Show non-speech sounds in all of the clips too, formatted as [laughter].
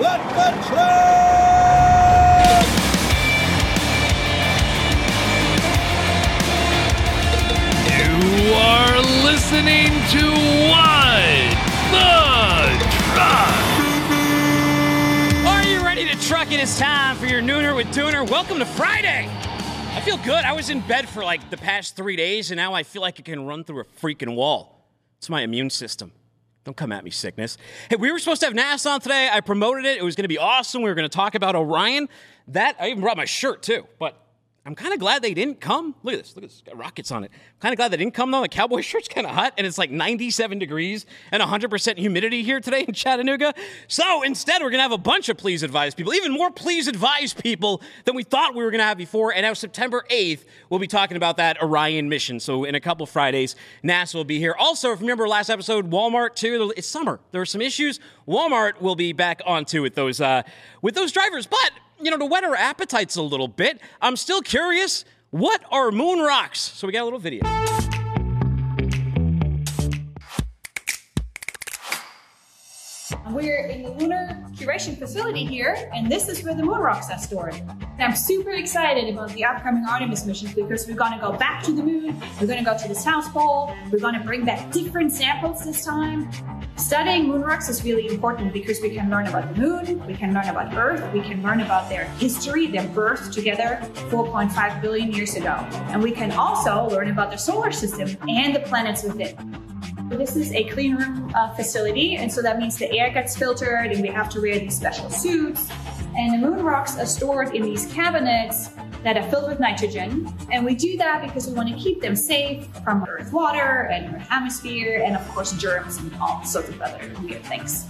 Let the train! You are listening to What the Truck. Are you ready to truck? It is time for your Nooner with Dooner. Welcome to Friday. I feel good. I was in bed for like the past three days, and now I feel like I can run through a freaking wall. It's my immune system. Don't come at me, sickness. Hey, we were supposed to have NASA on today. I promoted it. It was going to be awesome. We were going to talk about Orion. That I even brought my shirt too, but I'm kind of glad they didn't come. Look at this. Look at this. Got rockets on it. kind of glad they didn't come though. The cowboy [laughs] shirt's kind of hot, and it's like 97 degrees and 100% humidity here today in Chattanooga. So instead, we're gonna have a bunch of please advise people, even more please advise people than we thought we were gonna have before. And now September 8th, we'll be talking about that Orion mission. So in a couple Fridays, NASA will be here. Also, if you remember last episode, Walmart too. It's summer. There are some issues. Walmart will be back on too with those uh, with those drivers, but you know, to whet our appetites a little bit, I'm still curious what are moon rocks? So we got a little video. We're in the lunar curation facility here, and this is where the moon rocks are stored. And I'm super excited about the upcoming Artemis missions because we're gonna go back to the moon, we're gonna go to the South Pole, we're gonna bring back different samples this time. Studying moon rocks is really important because we can learn about the moon, we can learn about Earth, we can learn about their history, their birth together 4.5 billion years ago. And we can also learn about the solar system and the planets within. This is a clean room uh, facility, and so that means the air gets filtered, and we have to wear these special suits. And the moon rocks are stored in these cabinets that are filled with nitrogen. And we do that because we want to keep them safe from Earth water and Earth atmosphere, and of course, germs and all sorts of other weird things.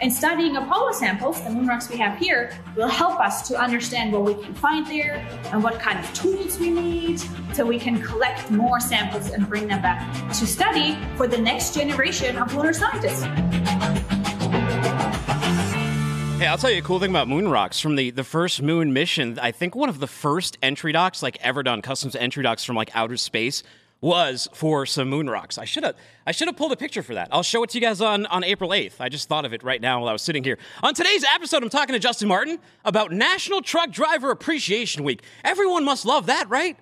And studying Apollo samples, the moon rocks we have here, will help us to understand what we can find there and what kind of tools we need so we can collect more samples and bring them back to study for the next generation of lunar scientists. Hey, I'll tell you a cool thing about moon rocks from the, the first moon mission. I think one of the first entry docks, like ever done, customs entry docks from like outer space, was for some moon rocks. I should have I should have pulled a picture for that. I'll show it to you guys on, on April 8th. I just thought of it right now while I was sitting here. On today's episode, I'm talking to Justin Martin about National Truck Driver Appreciation Week. Everyone must love that, right?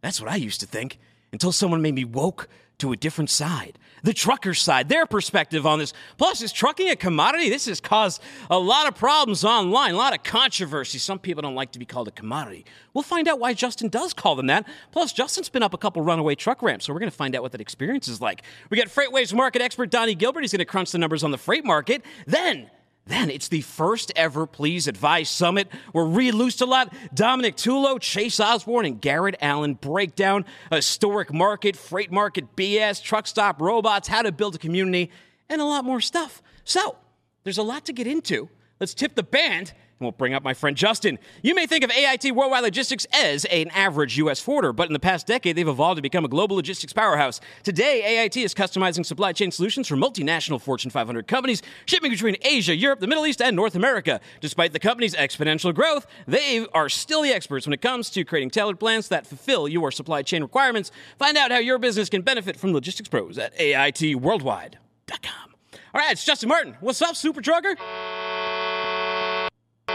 That's what I used to think until someone made me woke to a different side. The trucker side, their perspective on this. Plus, is trucking a commodity? This has caused a lot of problems online, a lot of controversy. Some people don't like to be called a commodity. We'll find out why Justin does call them that. Plus, Justin's been up a couple runaway truck ramps, so we're going to find out what that experience is like. We got FreightWaves market expert Donny Gilbert. He's going to crunch the numbers on the freight market. Then, then it's the first ever Please Advise Summit where Reed Loustalot, Dominick Tullo, Chase Osborne, and Garrett Allen break down historic market, freight market BS, truck stop robots, how to build a community, and a lot more stuff. So, there's a lot to get into. Let's tip the band and we'll bring up my friend Justin. You may think of AIT Worldwide Logistics as an average U.S. forwarder, but in the past decade, they've evolved to become a global logistics powerhouse. Today, AIT is customizing supply chain solutions for multinational Fortune 500 companies, shipping between Asia, Europe, the Middle East, and North America. Despite the company's exponential growth, they are still the experts when it comes to creating tailored plans that fulfill your supply chain requirements. Find out how your business can benefit from logistics pros at AITworldwide.com. All right, it's Justin Martin. What's up, Super Trucker?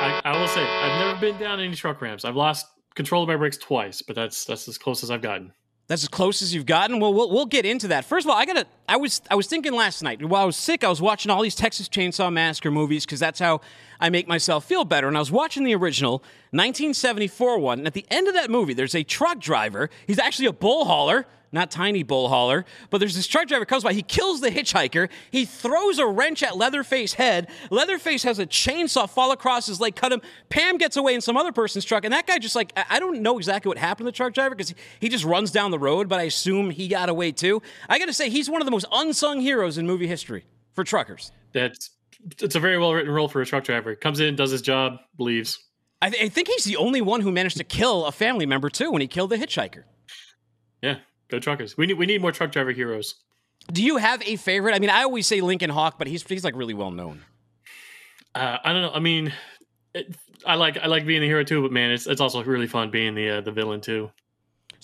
I, I will say I've never been down any truck ramps. I've lost control of my brakes twice, but that's that's as close as I've gotten. That's as close as you've gotten. Well, we'll we'll get into that. First of all, I gotta. I was I was thinking last night while I was sick. I was watching all these Texas Chainsaw Massacre movies because that's how I make myself feel better. And I was watching the original 1974 one. And at the end of that movie, there's a truck driver. He's actually a bull hauler not tiny bull hauler, but there's this truck driver comes by. He kills the hitchhiker. He throws a wrench at Leatherface's head. Leatherface has a chainsaw fall across his leg, cut him. Pam gets away in some other person's truck, and that guy just like I don't know exactly what happened to the truck driver because he just runs down the road, but I assume he got away too. I got to say he's one of the most unsung heroes in movie history for truckers. That's it's a very well written role for a truck driver. Comes in, does his job, leaves. I, th- I think he's the only one who managed to kill a family member too when he killed the hitchhiker. Yeah, go truckers. We need we need more truck driver heroes. Do you have a favorite? I mean, I always say Lincoln Hawk, but he's he's like really well known. Uh, I don't know. I mean, it, I like I like being the hero too, but man, it's it's also really fun being the uh, the villain too.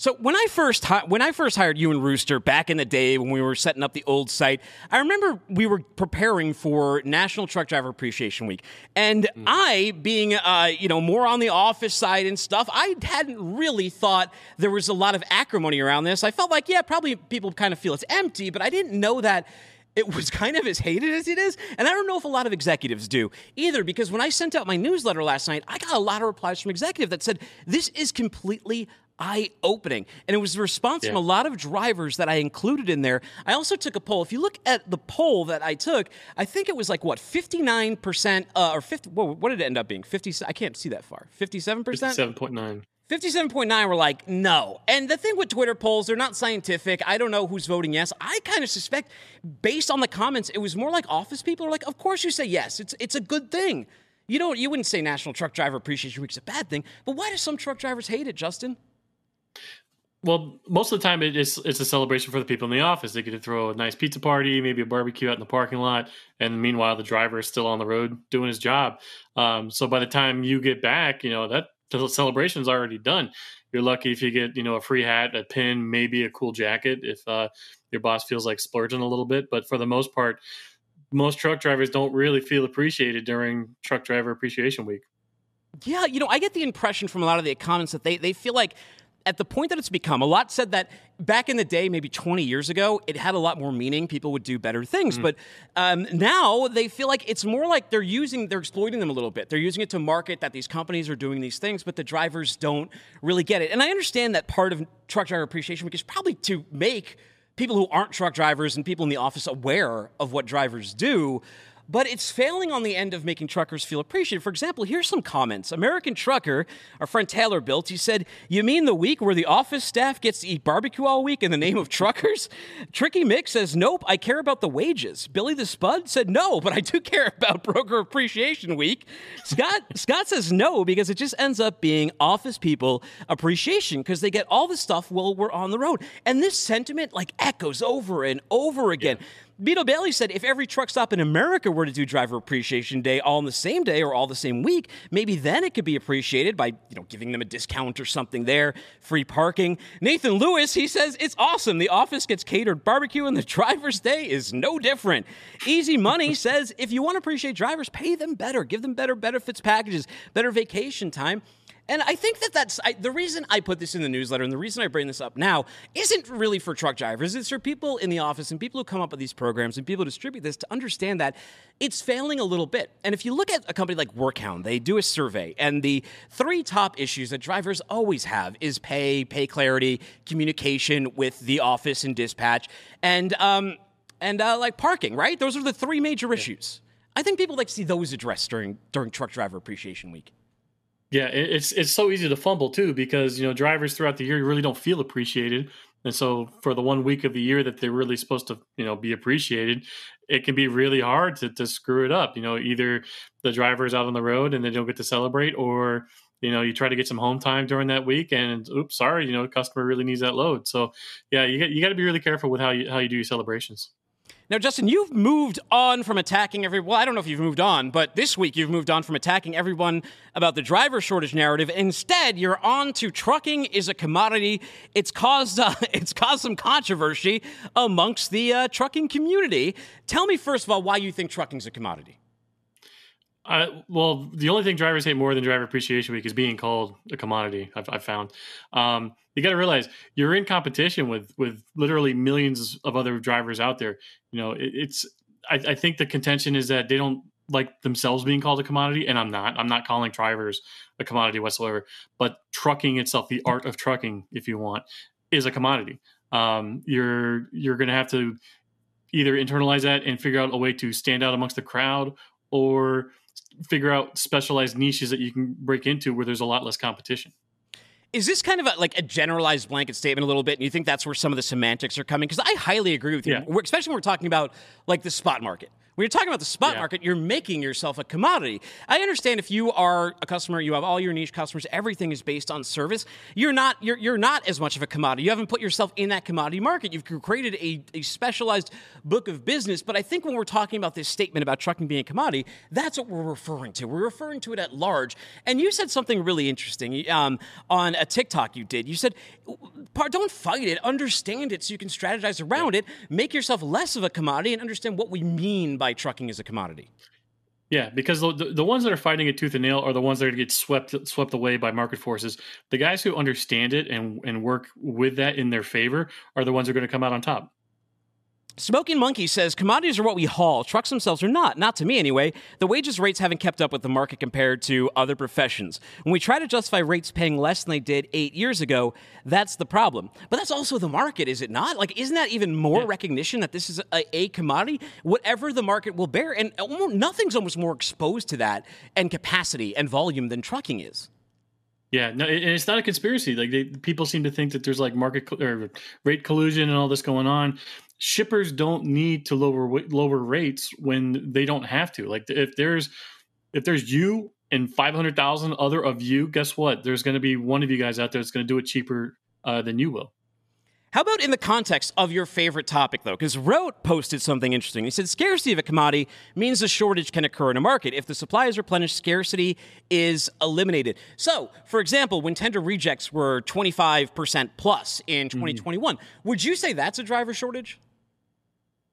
So when I first hi- when I first hired you and Rooster back in the day when we were setting up the old site, I remember we were preparing for National Truck Driver Appreciation Week, and mm. I, being uh, you know more on the office side and stuff, I hadn't really thought there was a lot of acrimony around this. I felt like yeah, probably people kind of feel it's empty, but I didn't know that it was [laughs] kind of as hated as it is. And I don't know if a lot of executives do either, because when I sent out my newsletter last night, I got a lot of replies from executives that said, This is completely eye opening. And it was the response yeah. from a lot of drivers that I included in there. I also took a poll. If you look at the poll that I took, I think it was like what, 59% uh, or 50, whoa, what did it end up being? 50, I can't see that far. 57%? 57.9. 57.9 were like, no. And the thing with Twitter polls, they're not scientific. I don't know who's voting yes. I kind of suspect, based on the comments, it was more like office people are like, of course you say yes. It's, it's a good thing. You don't. You wouldn't say National Truck Driver Appreciation Week is a bad thing, but why do some truck drivers hate it, Justin? Well, most of the time it is it's a celebration for the people in the office. They get to throw a nice pizza party, maybe a barbecue out in the parking lot, and meanwhile the driver is still on the road doing his job. Um, so by the time you get back, you know that the celebration's already done. You're lucky if you get, you know, a free hat, a pin, maybe a cool jacket if uh, your boss feels like splurging a little bit. But for the most part, most truck drivers don't really feel appreciated during Truck Driver Appreciation Week. Yeah, you know, I get the impression from a lot of the comments that they, they feel like at the point that it's become, a lot said that back in the day, maybe 20 years ago, it had a lot more meaning. People would do better things. Mm. But um, now they feel like it's more like they're using, they're exploiting them a little bit. They're using it to market that these companies are doing these things, but the drivers don't really get it. And I understand that part of Truck Driver Appreciation Week is probably to make people who aren't truck drivers and people in the office aware of what drivers do but it's failing on the end of making truckers feel appreciated. For example, here's some comments. American Trucker, our friend Taylor built, he said, You mean the week where the office staff gets to eat barbecue all week in the name of truckers? [laughs] Tricky Mick says, Nope, I care about the wages. Billy the Spud said, No, but I do [laughs] care about Broker Appreciation Week. Scott, [laughs] Scott says, No, because it just ends up being office people appreciation because they get all the stuff while we're on the road. And this sentiment like echoes over and over again. Yeah. Beto Bailey said if every truck stop in America were to do Driver Appreciation Day all on the same day or all the same week, maybe then it could be appreciated by you know giving them a discount or something there, free parking. Nathan Lewis, he says it's awesome. The office gets catered barbecue, and the [laughs] driver's day is no different. Easy Money [laughs] says if you want to appreciate drivers, pay them better, give them better benefits packages, better vacation time. And I think that that's I, the reason I put this in the newsletter and the reason I bring this up now isn't really for truck drivers. It's for people in the office and people who come up with these programs and people who distribute this to understand that it's failing a little bit. And if you look at a company like WorkHound, they do a survey, and the three top issues that drivers always have is pay, pay clarity, communication with the office and dispatch, and um, and uh, like parking. Right? Those are the three major issues. I think people like to see those addressed during during Truck Driver Appreciation Week. Yeah, it's it's so easy to fumble too because you know drivers throughout the year really don't feel appreciated, and so for the one week of the year that they're really supposed to you know be appreciated, it can be really hard to to screw it up. You know, either the driver's out on the road and they don't get to celebrate, or you know you try to get some home time during that week and oops, sorry, you know, customer really needs that load. So yeah, you got you got to be really careful with how you how you do your celebrations. Now, Justin, you've moved on from attacking every. Well, I don't know if you've moved on, but this week you've moved on from attacking everyone about the driver shortage narrative. Instead, you're on to trucking is a commodity. It's caused uh, [laughs] it's caused some controversy amongst the uh, trucking community. Tell me first of all why you think trucking is a commodity. Well, the only thing drivers hate more than Driver Appreciation Week is being called a commodity. I've, I've found. Um, you got to realize you're in competition with with literally millions of other drivers out there. You know, it, it's. I, I think the contention is that they don't like themselves being called a commodity, and I'm not. I'm not calling drivers a commodity whatsoever. But trucking itself, the art of trucking, if you want, is a commodity. Um, you're you're going to have to either internalize that and figure out a way to stand out amongst the crowd, or figure out specialized niches that you can break into where there's a lot less competition. Is this kind of a, like a generalized blanket statement a little bit? And you think that's where some of the semantics are coming? Because I highly agree with you, yeah. especially when we're talking about like the spot market When you're talking about the spot Yeah. market, you're making yourself a commodity. I understand if you are a customer, you have all your niche customers, everything is based on service. You're not you're, you're not as much of a commodity. You haven't put yourself in that commodity market. You've created a, a specialized book of business. But I think when we're talking about this statement about trucking being a commodity, that's what we're referring to. We're referring to it at large. And you said something really interesting um, on a TikTok you did. You said, "Par- don't fight it, understand it so you can strategize around it, make yourself less of a commodity, and understand what we mean by trucking is a commodity. Yeah, because the, the, the ones that are fighting it tooth and nail are the ones that are going to get swept swept away by market forces. The guys who understand it and and work with that in their favor are the ones who are going to come out on top. Smoking Monkey says commodities are what we haul. Trucks themselves are not. Not to me, anyway. The wages rates haven't kept up with the market compared to other professions. When we try to justify rates paying less than they did eight years ago, that's the problem. But that's also the market, is it not? Like, isn't that even more recognition that this is a, a commodity? Whatever the market will bear, and almost, nothing's almost more exposed to that and capacity and volume than trucking is. Yeah, no, and it's not a conspiracy. Like they, people seem to think that there's like market col- or rate collusion and all this going on. Shippers don't need to lower lower rates when they don't have to. Like if there's if there's you and five hundred thousand other of you, guess what? There's going to be one of you guys out there that's going to do it cheaper uh, than you will. How about in the context of your favorite topic, though? Because Rote posted something interesting. He said scarcity of a commodity means a shortage can occur in a market. If the supply is replenished, scarcity is eliminated. So, for example, when tender rejects were 25% plus in 2021, would you say that's a driver shortage?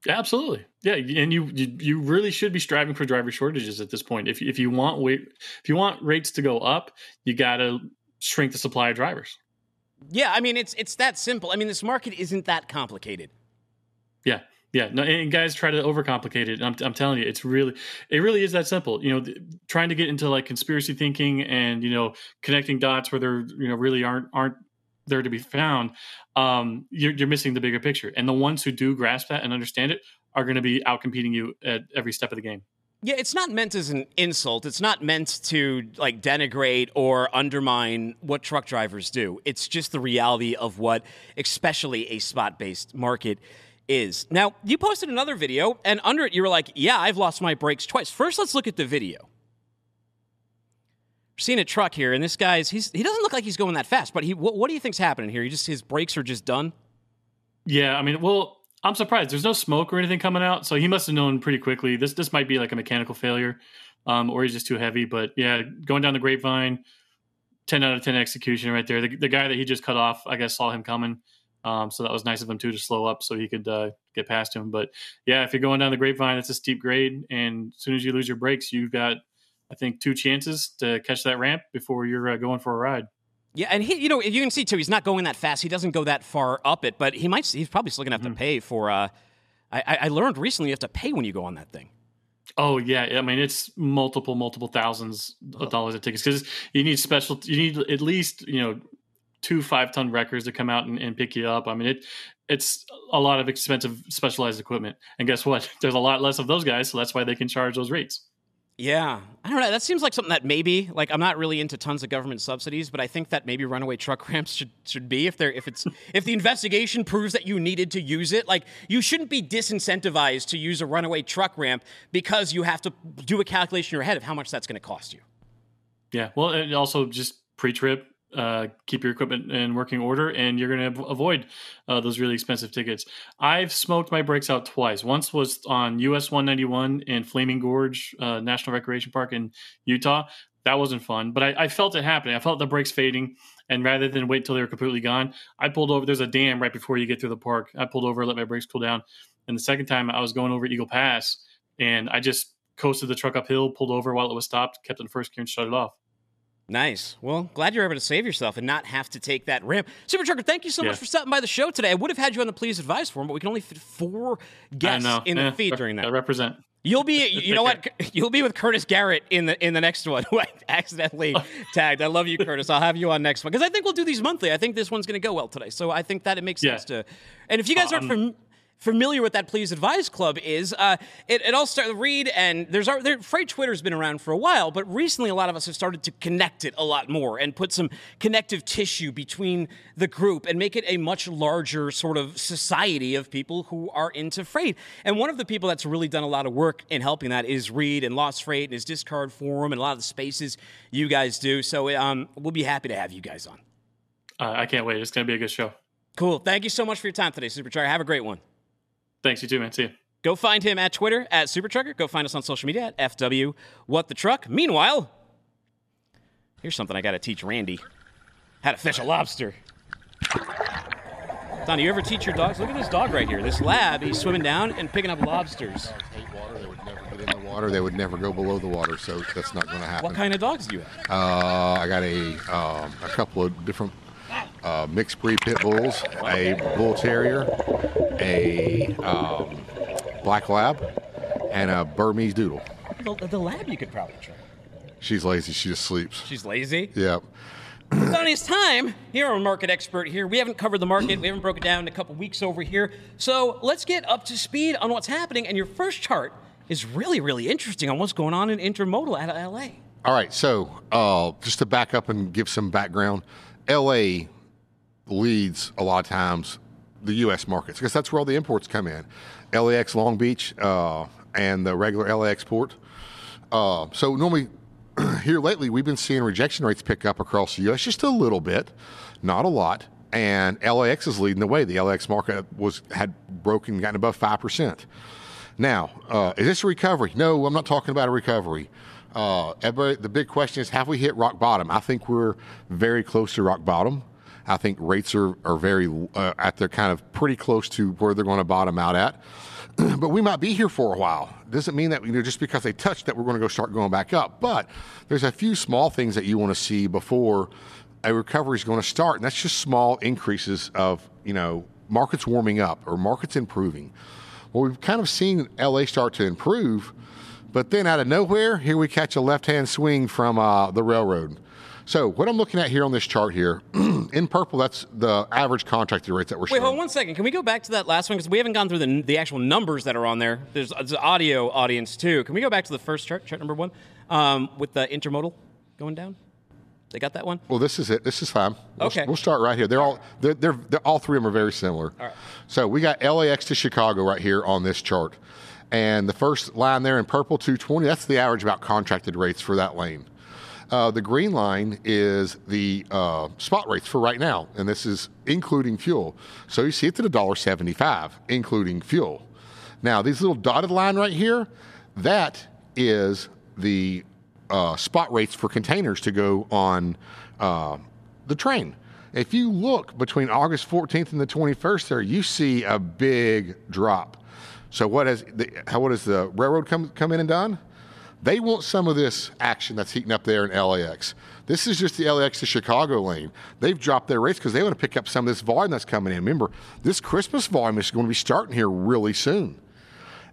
Absolutely, yeah, and you, you you really should be striving for driver shortages at this point. If if you want wait, if you want rates to go up, you got to shrink the supply of drivers. Yeah, I mean it's it's that simple. I mean this market isn't that complicated. Yeah, yeah. No, and guys try to overcomplicate it. I'm, I'm telling you, it's really, it really is that simple. You know, th- trying to get into like conspiracy thinking and you know connecting dots where there you know really aren't aren't there to be found. Um, you're, you're missing the bigger picture. And the ones who do grasp that and understand it are going to be outcompeting you at every step of the game. Yeah, it's not meant as an insult. It's not meant to like denigrate or undermine what truck drivers do. It's just the reality of what, especially a spot-based market, is. Now, you posted another video, and under it, you were like, "Yeah, I've lost my brakes twice." First, let's look at the video. Seeing a truck here, and this guy's he's he doesn't look like he's going that fast. But he, what, what do you think's happening here? He just his brakes are just done. Yeah, I mean, well, I'm surprised. There's no smoke or anything coming out, so he must have known pretty quickly. This this might be like a mechanical failure, um, or he's just too heavy. But yeah, going down the grapevine, ten out of ten execution right there. The, the guy that he just cut off, I guess, saw him coming, um, so that was nice of him too to slow up so he could uh, get past him. But yeah, if you're going down the grapevine, it's a steep grade, and as soon as you lose your brakes, you've got, I think, two chances to catch that ramp before you're uh, going for a ride. Yeah, and he, you know, you can see too, he's not going that fast. He doesn't go that far up it, but he might. He's probably still gonna have to pay for. Uh, I, I I learned recently you have to pay when you go on that thing. Oh yeah, I mean it's multiple, multiple thousands of dollars of tickets because you need special. You need at least you know two five ton wreckers to come out and, and pick you up. I mean it. It's a lot of expensive specialized equipment, and guess what? [laughs] There's a lot less of those guys, so that's why they can charge those rates. Yeah, I don't know. That seems like something that maybe like I'm not really into tons of government subsidies, but I think that maybe runaway truck [laughs] ramps should should be if they're if it's if the investigation proves that you needed to use it. Like you shouldn't be disincentivized to use a runaway truck ramp because you have to do a calculation in your head of how much that's going to cost you. Yeah. Well, and also just pre-trip, uh, keep your equipment in working order, and you're going to avoid uh, those really expensive tickets. I've smoked my brakes out twice. Once was on US 191 in Flaming Gorge uh, National Recreation Park in Utah. That wasn't fun, but I, I felt it happening. I felt the brakes fading, and rather than wait until they were completely gone, I pulled over. There's a dam right before you get through the park. I pulled over, let my brakes cool down, and the second time I was going over Eagle Pass, and I just coasted the truck uphill, pulled over while it was stopped, kept in first gear, and shut it off. Nice. Well, glad you're able to save yourself and not have to take that ramp. Super Trucker, thank you so Yeah. much for stopping by the show today. I would have had you on the Please Advise forum, but we can only fit four guests in the feed during that. I represent. You'll be, [laughs] you know what? [laughs] You'll be with Curtis Garrett in the in the next one, [laughs] who I accidentally tagged. I love you, Curtis. I'll have you on next one because I think we'll do these monthly. I think this one's going to go well today, so I think that it makes Yeah. sense to. And if you guys aren't Um, from, familiar with that Please Advise Club is, uh, it, it all started, Reed, and there's our, there, Freight Twitter's been around for a while, but recently a lot of us have started to connect it a lot more and put some connective tissue between the group and make it a much larger sort of society of people who are into freight. And one of the people that's really done a lot of work in helping that is Reed and Lost Freight and his Discord Forum and a lot of the spaces you guys do. So um, we'll be happy to have you guys on. Uh, I can't wait. It's going to be a good show. Cool. Thank you so much for your time today, Supercharger. Have a great one. Thanks, you too, man. See you. Go find him at Twitter at Supertrucker. Go find us on social media at FW What the Truck. Meanwhile, here's something I got to teach Randy how to fish a lobster. Don, you ever teach your dogs? Look at this dog right here. This lab, he's swimming down and picking up lobsters. hate water. They would never get in the water. They would never go below the water. So that's not going to happen. What kind of dogs do you have? Uh, I got a um, a couple of different uh, mixed breed pit bulls, a bull terrier, a um, black lab, and a Burmese doodle. The, the lab you could probably try. She's lazy. She just sleeps. She's lazy. Donny, it's time. You're a market expert here. We haven't covered the market. We haven't broken it down in a couple weeks over here. So let's get up to speed on what's happening. And your first chart is really, really interesting on what's going on in intermodal out of LA. All right. So uh, just to back up and give some background, LA leads a lot of times the U.S. markets because that's where all the imports come in. LAX Long Beach uh, and the regular LAX port. Uh, so normally [clears throat] here lately we've been seeing rejection rates pick up across the U.S. just a little bit, not a lot. And LAX is leading the way. The LAX market was had broken, gotten above five percent. Now, uh, is this a recovery? No, I'm not talking about a recovery. Uh, the big question is, have we hit rock bottom? I think we're very close to rock bottom. I think rates are, are very uh, at their kind of pretty close to where they're going to bottom out at. [clears throat] but we might be here for a while. Doesn't mean that you know just because they touched that we're going to go start going back up. But there's a few small things that you want to see before a recovery is going to start, and that's just small increases of you know markets warming up or markets improving. Well, we've kind of seen LA start to improve, but then out of nowhere, here we catch a left-hand swing from uh, the railroad. So what I'm looking at here on this chart here, [clears throat] in purple, that's the average contracted rates that we're Wait, showing. hold on one second. Can we go back to that last one? Because we haven't gone through the, the actual numbers that are on there. There's, there's an audio audience too. Can we go back to the first chart, chart number one, um, with the intermodal going down? They got that one? Well, this is it. This is fine. We'll, Okay. We'll start right here. They're all they're, they're, they're all three of them are very similar. All right. So we got LAX to Chicago right here on this chart, and the first line there in purple, 220. That's the average about contracted rates for that lane. Uh, the green line is the uh, spot rates for right now, and this is including fuel. So you see it's at a dollar seventy-five, including fuel. Now these little dotted line right here, that is the uh, spot rates for containers to go on uh, the train. If you look between August 14th and the 21st, there you see a big drop. So what has the, how what has the railroad come come in and done? They want some of this action that's heating up there in LAX. This is just the LAX to Chicago lane. They've dropped their rates because they want to pick up some of this volume that's coming in. Remember, this Christmas volume is going to be starting here really soon.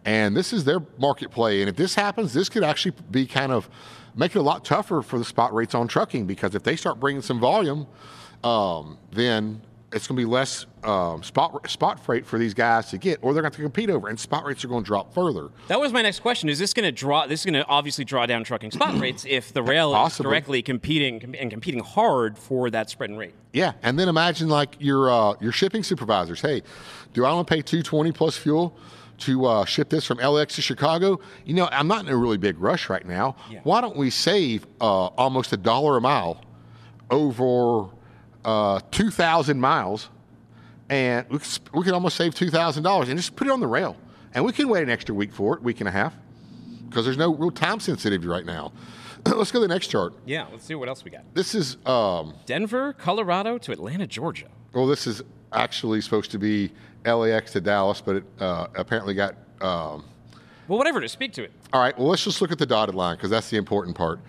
And this is their market play. And if this happens, this could actually be kind of make it a lot tougher for the spot rates on trucking because if they start bringing some volume, um, then it's going to be less um, spot spot freight for these guys to get, or they're going to compete over, and spot rates are going to drop further. That was my next question. Is this going to draw? This is going to obviously draw down trucking spot [clears throat] rates if the rail Possibly. is directly competing com- and competing hard for that spread and rate. Yeah, and then imagine like your uh, your shipping supervisors. Hey, do I want to pay two twenty plus fuel to uh, ship this from LX to Chicago? You know, I'm not in a really big rush right now. Yeah. Why don't we save uh, almost a dollar a mile over uh, two thousand miles, and we could, we could almost save two thousand dollars and just put it on the rail, and we can wait an extra week for it, week and a half, because there's no real time sensitivity right now. [clears throat] Let's go to the next chart. Yeah, let's see what else we got. This is um, Denver, Colorado to Atlanta, Georgia. Well, this is actually supposed to be LAX to Dallas, but it uh, apparently got. Um, Well, whatever. To speak to it. all right, well, let's just look at the dotted line because that's the important part.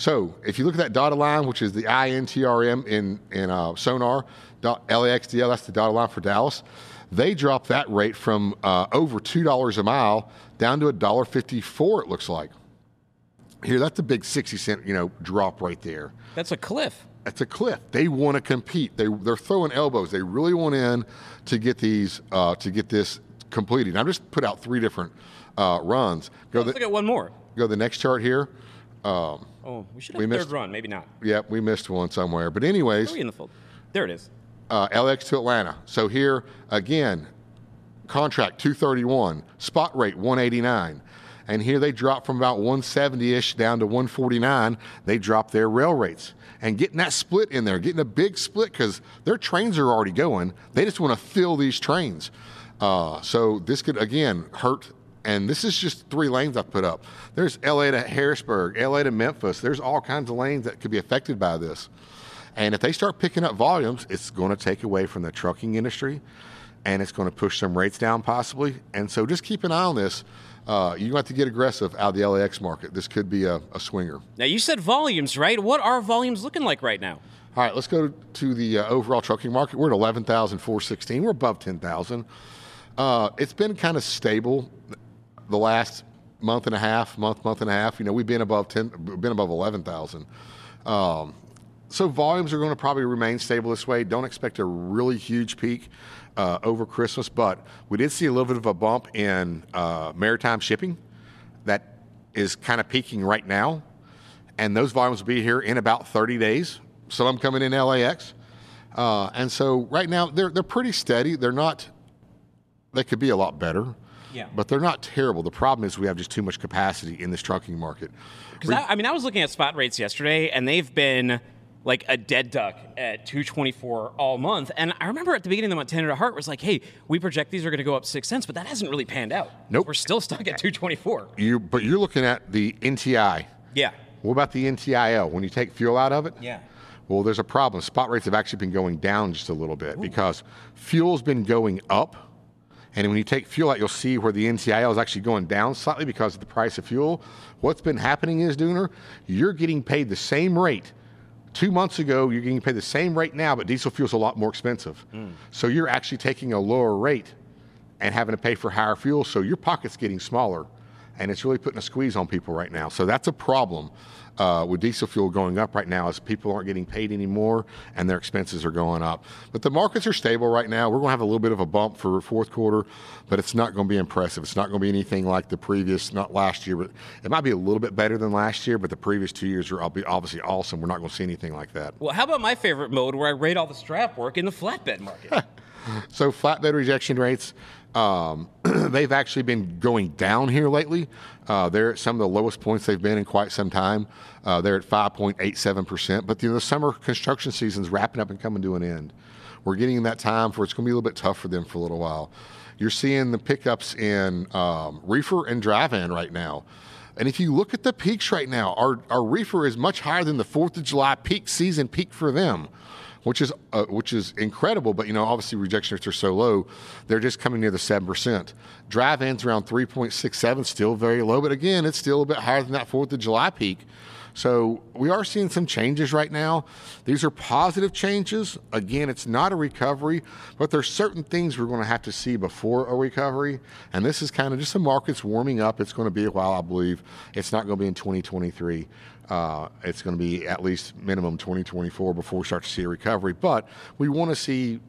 So, if you look at that dotted line, which is the INTRM in in uh, Sonar, LAXDL, that's the dotted line for Dallas. They dropped that rate from uh, over two dollars a mile down to a dollar fifty-four. It looks like. Here, that's a big sixty cent, you know, drop right there. That's a cliff. That's a cliff. They want to compete. They they're throwing elbows. They really want in to get these uh, to get this completed. I've just put out three different uh, runs. Go Let's the, look at one more. go to the next chart here. Oh, we should have We a missed- third run. Maybe not. Yep, we missed one somewhere. But anyways, in the fold. There it is. uh, LX to Atlanta. So here again, contract 231, spot rate 189. And here they drop from about 170 ish down to 149. They drop their rail rates. And getting that split in there, getting a big split because their trains are already going. They just want to fill these trains. Uh, so this could, again, hurt. And this is just three lanes I've put up. There's LA to Harrisburg, LA to Memphis. There's all kinds of lanes that could be affected by this. And if they start picking up volumes, it's going to take away from the trucking industry and it's going to push some rates down possibly. And so just keep an eye on this. Uh, you going to have to get aggressive out of the LAX market. This could be a, a swinger. Now you said volumes, right? What are volumes looking like right now? All right, let's go to the uh, overall trucking market. We're at 11,416. We're above 10,000. Uh, it's been kind of stable the last month and a half, month, month and a half. You know, we've been above 10, been above 11,000. Um, so volumes are going to probably remain stable this way. Don't expect a really huge peak uh, over Christmas, but we did see a little bit of a bump in uh, maritime shipping that is kind of peaking right now, and those volumes will be here in about 30 days. Some of them coming in LAX, uh, and so right now they're they're pretty steady. They're not. They could be a lot better. Yeah. But they're not terrible. The problem is we have just too much capacity in this trucking market. Because I, I mean, I was looking at spot rates yesterday, and they've been like a dead duck at 224 all month. And I remember at the beginning of the month, Tanner Hart was like, "Hey, we project these are going to go up six cents," but that hasn't really panned out. Nope. we're still stuck at 224. You, but you're looking at the NTI. Yeah, What about the NTIL? When you take fuel out of it? yeah. Well, there's a problem. Spot rates have actually been going down just a little bit because fuel's been going up. And when you take fuel out, you'll see where the NTIL is actually going down slightly because of the price of fuel. What's been happening is, Dooner, you're getting paid the same rate. Two months ago, you're getting paid the same rate now, but diesel fuel's a lot more expensive. Hmm. So you're actually taking a lower rate and having to pay for higher fuel, so your pocket's getting smaller. And it's really putting a squeeze on people right now. So that's a problem uh, with diesel fuel going up right now, as people aren't getting paid anymore and their expenses are going up. But the markets are stable right now. We're going to have a little bit of a bump for fourth quarter, but it's not going to be impressive. It's not going to be anything like the previous, not last year, but it might be a little bit better than last year. But the previous two years are obviously awesome. We're not going to see anything like that. Well, how about my favorite mode where I rate all the strap work in the flatbed market? [laughs] So flatbed rejection rates, um, [clears throat] they've actually been going down here lately. Uh, they're at some of the lowest points they've been in quite some time. Uh, they're at 5.87%. But you know, the summer construction season's wrapping up and coming to an end. We're getting in that time where it's going to be a little bit tough for them for a little while. You're seeing the pickups in um, reefer and dry van right now. And if you look at the peaks right now, our, our reefer is much higher than the 4th of July peak season peak for them which is uh, which is incredible. But you know, obviously rejection rates are so low, they're just coming near the seven percent. Dry vans around three point six seven, still very low, but again, it's still a bit higher than that Fourth of July peak. So we are seeing some changes right now. These are positive changes. Again, it's not a recovery, but there's certain things we're going to have to see before a recovery. And this is kind of just the market's warming up. It's going to be a while, I believe. It's not going to be in 2023. Uh, it's going to be at least minimum 2024 before we start to see a recovery. But we want to see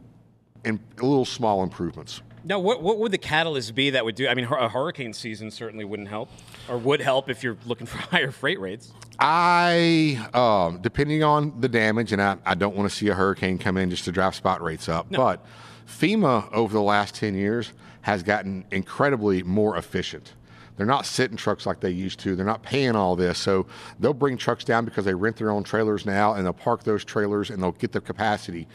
in, a little small improvements. Now, what, what would the catalyst be that would do? I mean, a hurricane season certainly wouldn't help, or would help if you're looking for [laughs] higher freight rates. I, um, depending on the damage, and I, I don't want to see a hurricane come in just to drive spot rates up, but FEMA over the last 10 years has gotten incredibly more efficient. They're not sitting trucks like they used to. They're not paying all this. So they'll bring trucks down because they rent their own trailers now and they'll park those trailers and they'll get their capacity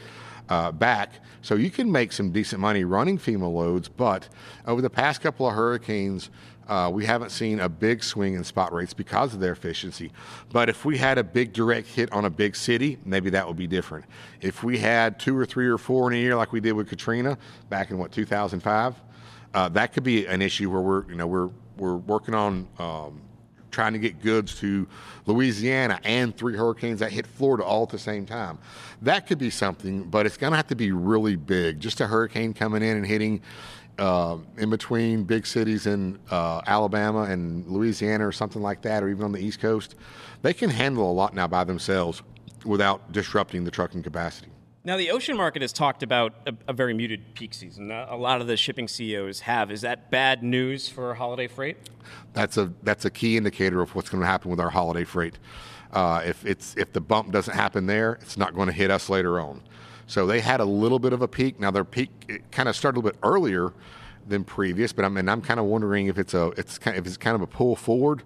uh, back. So you can make some decent money running FEMA loads. But over the past couple of hurricanes, uh, we haven't seen a big swing in spot rates because of their efficiency. But if we had a big direct hit on a big city, maybe that would be different. If we had two or three or four in a year like we did with Katrina back in what 2005, uh, that could be an issue where we're you know we're we're working on um, trying to get goods to Louisiana and three hurricanes that hit Florida all at the same time. That could be something, but it's going to have to be really big. Just a hurricane coming in and hitting uh, in between big cities in uh, Alabama and Louisiana or something like that, or even on the East Coast, they can handle a lot now by themselves without disrupting the trucking capacity. Now, the ocean market has talked about a, a very muted peak season. A lot of the shipping CEOs have. Is that bad news for holiday freight? That's a that's a key indicator of what's going to happen with our holiday freight. Uh, if it's if the bump doesn't happen there, it's not going to hit us later on. So they had a little bit of a peak. Now their peak kind of started a little bit earlier than previous, but I mean I'm kind of wondering if it's a it's kind of, if it's kind of a pull forward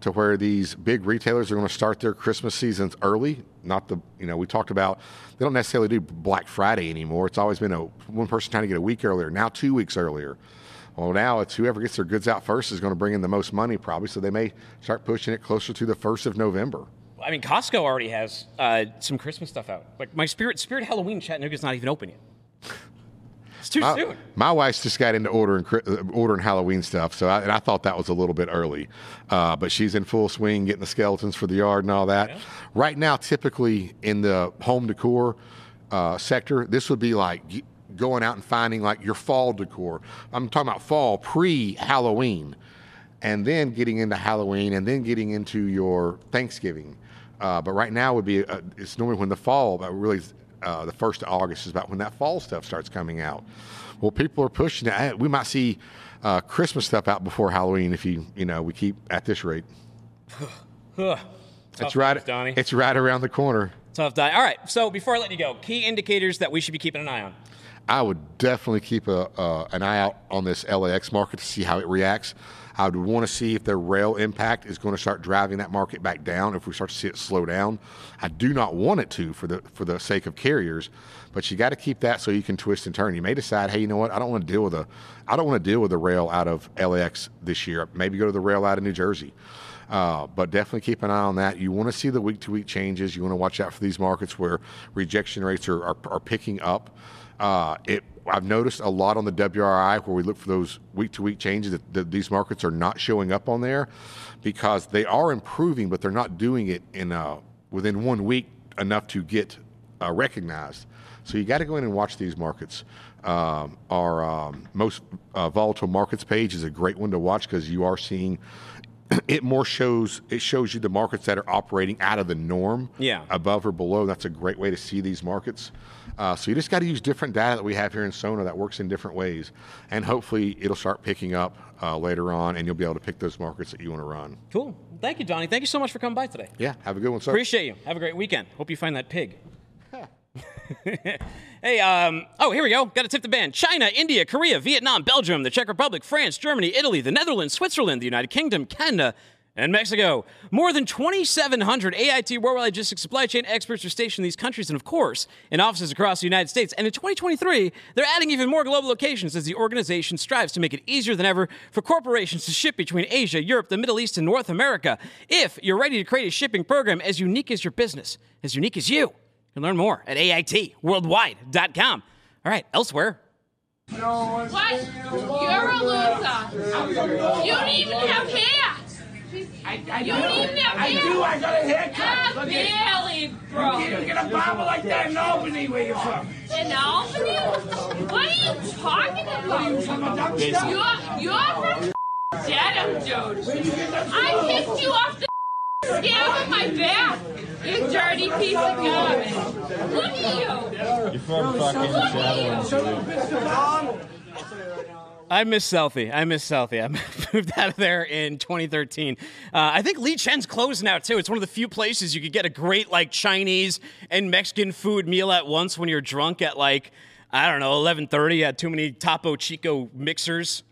to where these big retailers are going to start their Christmas seasons early. Not the you know we talked about they don't necessarily do Black Friday anymore. It's always been a one person trying to get a week earlier. Now two weeks earlier. Well, now it's whoever gets their goods out first is going to bring in the most money, probably. So they may start pushing it closer to the first of November. I mean, Costco already has uh, some Christmas stuff out. Like my Spirit Spirit Halloween Chattanooga's not even open yet. It's too my, soon. My wife's just got into ordering uh, ordering Halloween stuff, so I, and I thought that was a little bit early. Uh, but she's in full swing, getting the skeletons for the yard and all that. Yeah. Right now, typically in the home decor uh, sector, this would be like going out and finding like your fall decor. I'm talking about fall pre Halloween, and then getting into Halloween, and then getting into your Thanksgiving. Uh, but right now would be uh, it's normally when the fall, but really uh, the first of August is about when that fall stuff starts coming out. Well, people are pushing it. We might see uh, Christmas stuff out before Halloween if you you know we keep at this rate. [sighs] it's right, Donny. It's right around the corner. Tough die. All right. So before I let you go, key indicators that we should be keeping an eye on. I would definitely keep a, uh, an eye out on this LAX market to see how it reacts. I would want to see if the rail impact is going to start driving that market back down. If we start to see it slow down, I do not want it to for the for the sake of carriers, but you got to keep that so you can twist and turn. You may decide, hey, you know what? I don't want to deal with a I don't want to deal with the rail out of LAX this year. Maybe go to the rail out of New Jersey. Uh, but definitely keep an eye on that. You want to see the week to week changes. You want to watch out for these markets where rejection rates are, are, are picking up. Uh, it, I've noticed a lot on the WRI where we look for those week to week changes that, that, these markets are not showing up on there because they are improving, but they're not doing it in uh, within one week enough to get uh, recognized. So you got to go in and watch these markets. Um, our um, most uh, volatile markets page is a great one to watch because you are seeing [clears throat] it more shows it shows you the markets that are operating out of the norm, yeah, above or below. That's a great way to see these markets. Uh, so you just got to use different data that we have here in Sonar that works in different ways, and hopefully it'll start picking up uh, later on, and you'll be able to pick those markets that you want to run. Cool. Thank you, Donny. Thank you so much for coming by today. Yeah. Have a good one, sir. Appreciate you. Have a great weekend. Hope you find that pig. [laughs] [laughs] hey, um, oh, here we go. Got to tip the band. China, India, Korea, Vietnam, Belgium, the Czech Republic, France, Germany, Italy, the Netherlands, Switzerland, the United Kingdom, Canada, and Mexico. More than 2,700 AIT worldwide logistics supply chain experts are stationed in these countries and, of course, in offices across the United States. And in 2023, they're adding even more global locations as the organization strives to make it easier than ever for corporations to ship between Asia, Europe, the Middle East, and North America. If you're ready to create a shipping program as unique as your business, as unique as you, you can learn more at AITworldwide.com. All right, elsewhere. What? You're a loser. You don't even have hair. I, I you don't even I hair. do. I got a haircut. Look barely, bro. You can't get a barber like that in Albany. Where you from? In Albany? What are you talking about? From a dump? You're, you're from Dedham, dude. I picked you off the scab on my back. You dirty piece of garbage. Look at you. You're from fucking Look at you. Seattle. I miss Southie. I miss Southie. I [laughs] moved out of there in 2013. Uh, I think Lee Chen's closed now too. It's one of the few places you could get a great like Chinese and Mexican food meal at once when you're drunk at like I don't know 11:30 at too many Topo Chico mixers.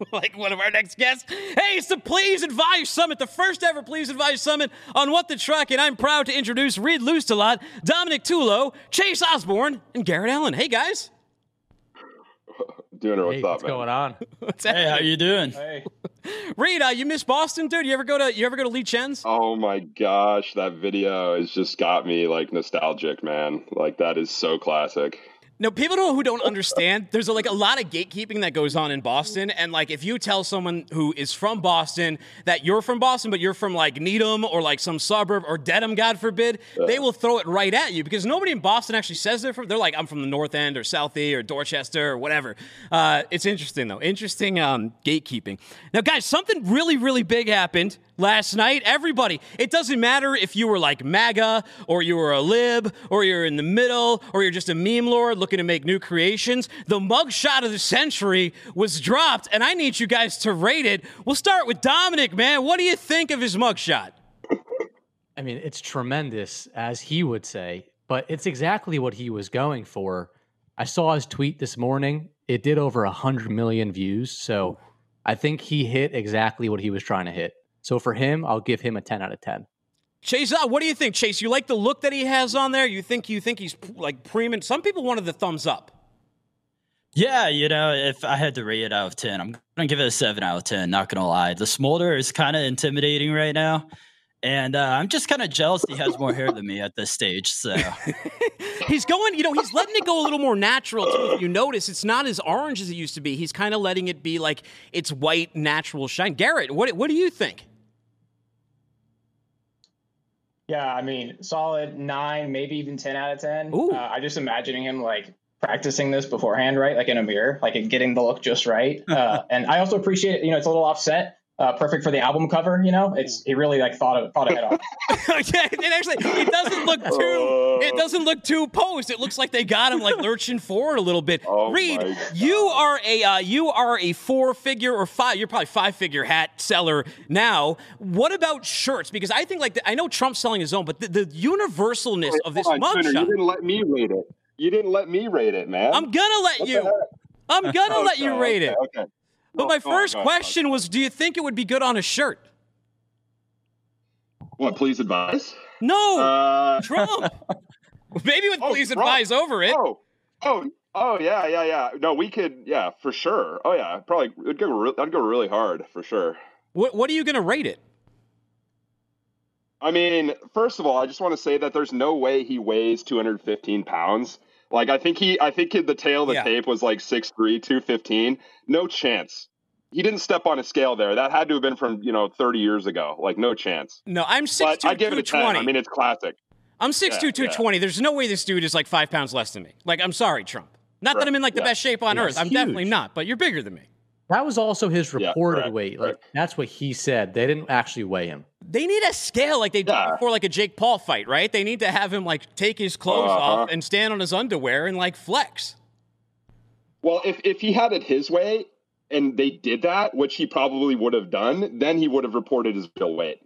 [laughs] like one of our next guests. Hey, it's the Please Advise Summit, the first ever Please Advise Summit on What the Truck, and I'm proud to introduce Reed Loustalot, Dominick Tullo, Chase Osborne, and Garrett Allen. Hey guys. Doing it. What's hey, up, what's man? going on? [laughs] What's hey, how you doing? Hey. [laughs] Reed, uh, you miss Boston, dude? You ever go to you ever go to Lee Chen's? Oh my gosh, that video has just got me like nostalgic, man. Like that is so classic. No, people don't, who don't understand, there's a, like a lot of gatekeeping that goes on in Boston. And like, if you tell someone who is from Boston that you're from Boston, but you're from like Needham or like some suburb or Dedham, God forbid, they will throw it right at you because nobody in Boston actually says they're from. They're like, I'm from the North End or Southie or Dorchester or whatever. Uh, it's interesting though. Interesting um, gatekeeping. Now, guys, something really, really big happened last night. Everybody, it doesn't matter if you were like MAGA or you were a lib or you're in the middle or you're just a meme lord looking to make new creations. The mugshot of the century was dropped, and I need you guys to rate it. We'll start with Dominick, man. What do you think of his mugshot? I mean, it's tremendous, as he would say, but it's exactly what he was going for. I saw his tweet this morning. It did over 100 million views. So I think he hit exactly what he was trying to hit. So for him, I'll give him a 10 out of 10. Chase, uh, what do you think, Chase? You like the look that he has on there? You think you think he's like premium? Some people wanted the thumbs up. Yeah, you know, if I had to rate it out of 10, I'm going to give it a 7 out of 10, not going to lie. The smolder is kind of intimidating right now. And uh, I'm just kind of jealous he has more hair than me at this stage. So [laughs] he's going, you know, he's letting it go a little more natural too. If you notice, it's not as orange as it used to be. He's kind of letting it be like it's white, natural shine. Garrett, what what do you think? Yeah, I mean, solid nine, maybe even ten out of ten. Ooh. Uh, I just imagining him like practicing this beforehand, right? Like in a mirror, like getting the look just right. [laughs] Uh, and I also appreciate, you know, it's a little offset. Uh, perfect for the album cover, you know. It's he really like thought of thought ahead on. [laughs] yeah, it actually it doesn't look too it doesn't look too posed. It looks like they got him like lurching forward a little bit. Oh Reed, you are a uh, you are a four figure or five. You're probably five figure hat seller now. What about shirts? Because I think like the, I know Trump's selling his own, but the, the universalness of this Hold on, Spinner, mugshot. You didn't let me rate it. You didn't let me rate it, man. I'm gonna let What you. I'm gonna [laughs] let you rate okay, it. Okay. But my go on, first go on, question was, do you think it would be good on a shirt? What? Please advise. No, Uh, [laughs] Trump. Maybe with Oh, please Trump. advise over it. Oh, oh, oh, yeah, yeah, yeah. No, we could, yeah, for sure. Oh, yeah, probably. It'd go. Re- I'd go really hard for sure. What What are you gonna rate it? I mean, first of all, I just want to say that there's no way he weighs 215 pounds. Like, I think he, I think the tail of the Yeah. tape was like 6'3", 215. No chance. He didn't step on a scale there. That had to have been from you know 30 years ago. Like, no chance. No, I'm But six two I give it a 10. I mean, it's classic. I'm 6'2", Yeah, yeah. There's no way this dude is like five pounds less than me. Like, I'm sorry, Trump. Not that I'm in like the best shape on earth. I'm definitely not. But you're bigger than me. That was also his reported correct, weight. Like correct. that's what he said. They didn't actually weigh him. They need a scale like they did Yeah. before like a Jake Paul fight, right? They need to have him like take his clothes Uh-huh. off and stand on his underwear and like flex. Well, if if he had it his way and they did that, which he probably would have done, then he would have reported his real weight.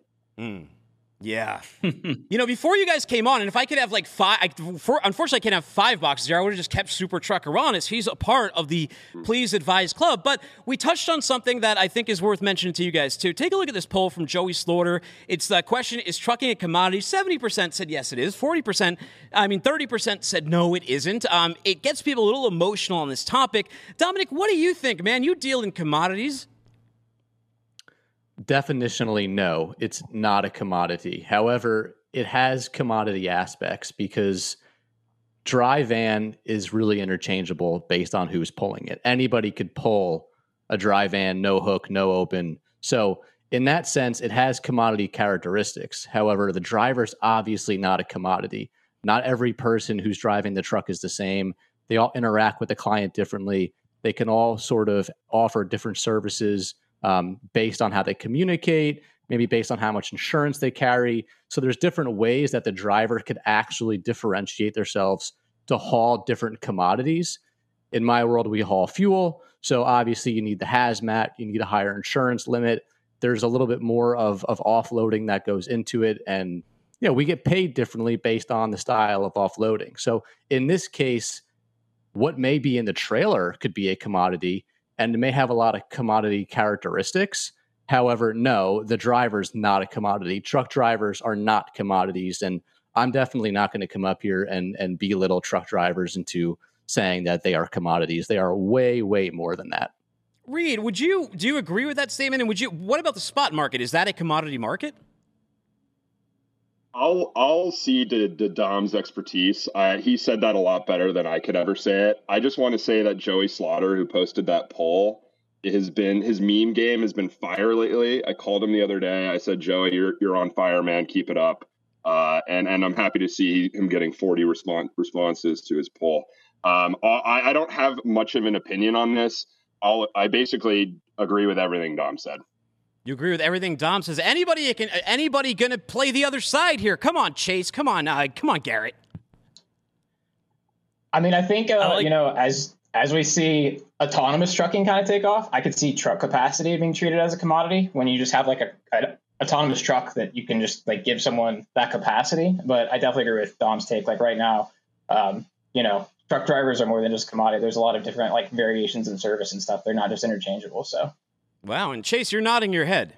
Yeah. [laughs] you know, before you guys came on, and if I could have like five, I, for, unfortunately, I can't have five boxes here. I would have just kept Super Trucker honest. He's a part of the Please Advise Club. But we touched on something that I think is worth mentioning to you guys, too. Take a look at this poll from Joey Slaughter. It's the question Is trucking a commodity? 70% said yes, it is. 40%, I mean, 30% said no, it isn't. Um, it gets people a little emotional on this topic. Dominick, what do you think, man? You deal in commodities. Definitionally, no, it's not a commodity. However, it has commodity aspects because dry van is really interchangeable based on who's pulling it. Anybody could pull a dry van, no hook, no open. So, in that sense, it has commodity characteristics. However, the driver's obviously not a commodity. Not every person who's driving the truck is the same. They all interact with the client differently. They can all sort of offer different services um, based on how they communicate, maybe based on how much insurance they carry. So there's different ways that the driver could actually differentiate themselves to haul different commodities. In my world, we haul fuel. So obviously, you need the hazmat, you need a higher insurance limit. There's a little bit more of, of offloading that goes into it. And, you know, we get paid differently based on the style of offloading. So in this case, what may be in the trailer could be a commodity and may have a lot of commodity characteristics. However, no, the driver's not a commodity. Truck drivers are not commodities. And I'm definitely not going to come up here and, and belittle truck drivers into saying that they are commodities. They are way, way more than that. Reed, would you do you agree with that statement? And would you what about the spot market? Is that a commodity market? I'll I'll cede to, to Dom's expertise. Uh, he said that a lot better than I could ever say it. I just want to say that Joey Slaughter, who posted that poll, has been his meme game has been fire lately. I called him the other day. I said, Joey, you're you're on fire, man. Keep it up. Uh, and and I'm happy to see him getting 40 response responses to his poll. Um, I, I don't have much of an opinion on this. I'll, I basically agree with everything Dom said. You agree with everything Dom says. Anybody can anybody gonna play the other side here? Come on, Chase. Come on, uh, come on, Garrett. I mean, I think uh, like- you know as as we see autonomous trucking kind of take off, I could see truck capacity being treated as a commodity when you just have like a, a autonomous truck that you can just like give someone that capacity. But I definitely agree with Dom's take. Like right now, um, you know, truck drivers are more than just commodity. There's a lot of different like variations in service and stuff. They're not just interchangeable. So Wow, and Chase, you're nodding your head.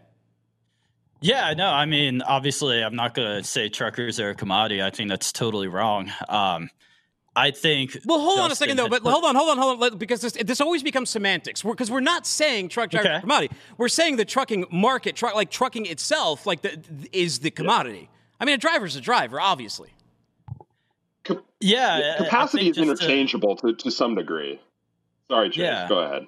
Yeah, no, I mean, obviously, I'm not going to say truckers are a commodity. I think that's totally wrong. Um, I think. Well, hold on a second though, but put, hold on, hold on, hold on, because this, this always becomes semantics. Because we're, we're, not saying truck driver okay. commodity. We're saying the trucking market, truck like trucking itself, like the, is the commodity. Yeah. I mean, a driver's a driver, obviously. yeah, capacity is interchangeable to, to some degree. Sorry, Chase. Yeah. Go ahead.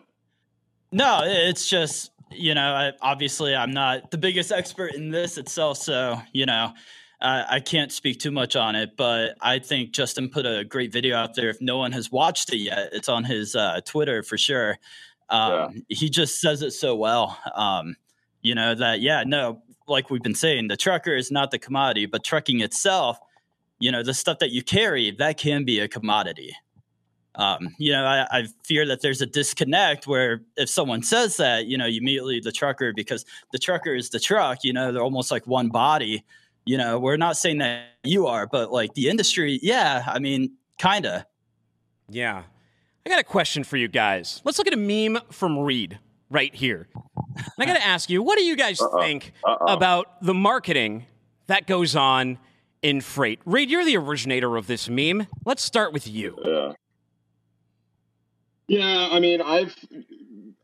No, it's just you know, I, obviously I'm not the biggest expert in this itself, so you know, uh, I can't speak too much on it. But I think Justin put a great video out there. If no one has watched it yet, it's on his uh, Twitter for sure. Um, yeah. He just says it so well. Um, you know that yeah, no, like we've been saying, the trucker is not the commodity, but trucking itself, you know, the stuff that you carry that can be a commodity. Um, you know, I, I, fear that there's a disconnect where if someone says that, you know, you immediately the trucker because the trucker is the truck. You know, they're almost like one body. You know, we're not saying that you are, but like the industry, yeah. I mean, kinda. Yeah, I got a question for you guys. Let's look at a meme from Reed right here. And I got to [laughs] ask you, what do you guys Uh-oh. think Uh-oh. about the marketing that goes on in freight? Reed, you're the originator of this meme. Let's start with you. Yeah. Yeah, I mean, I've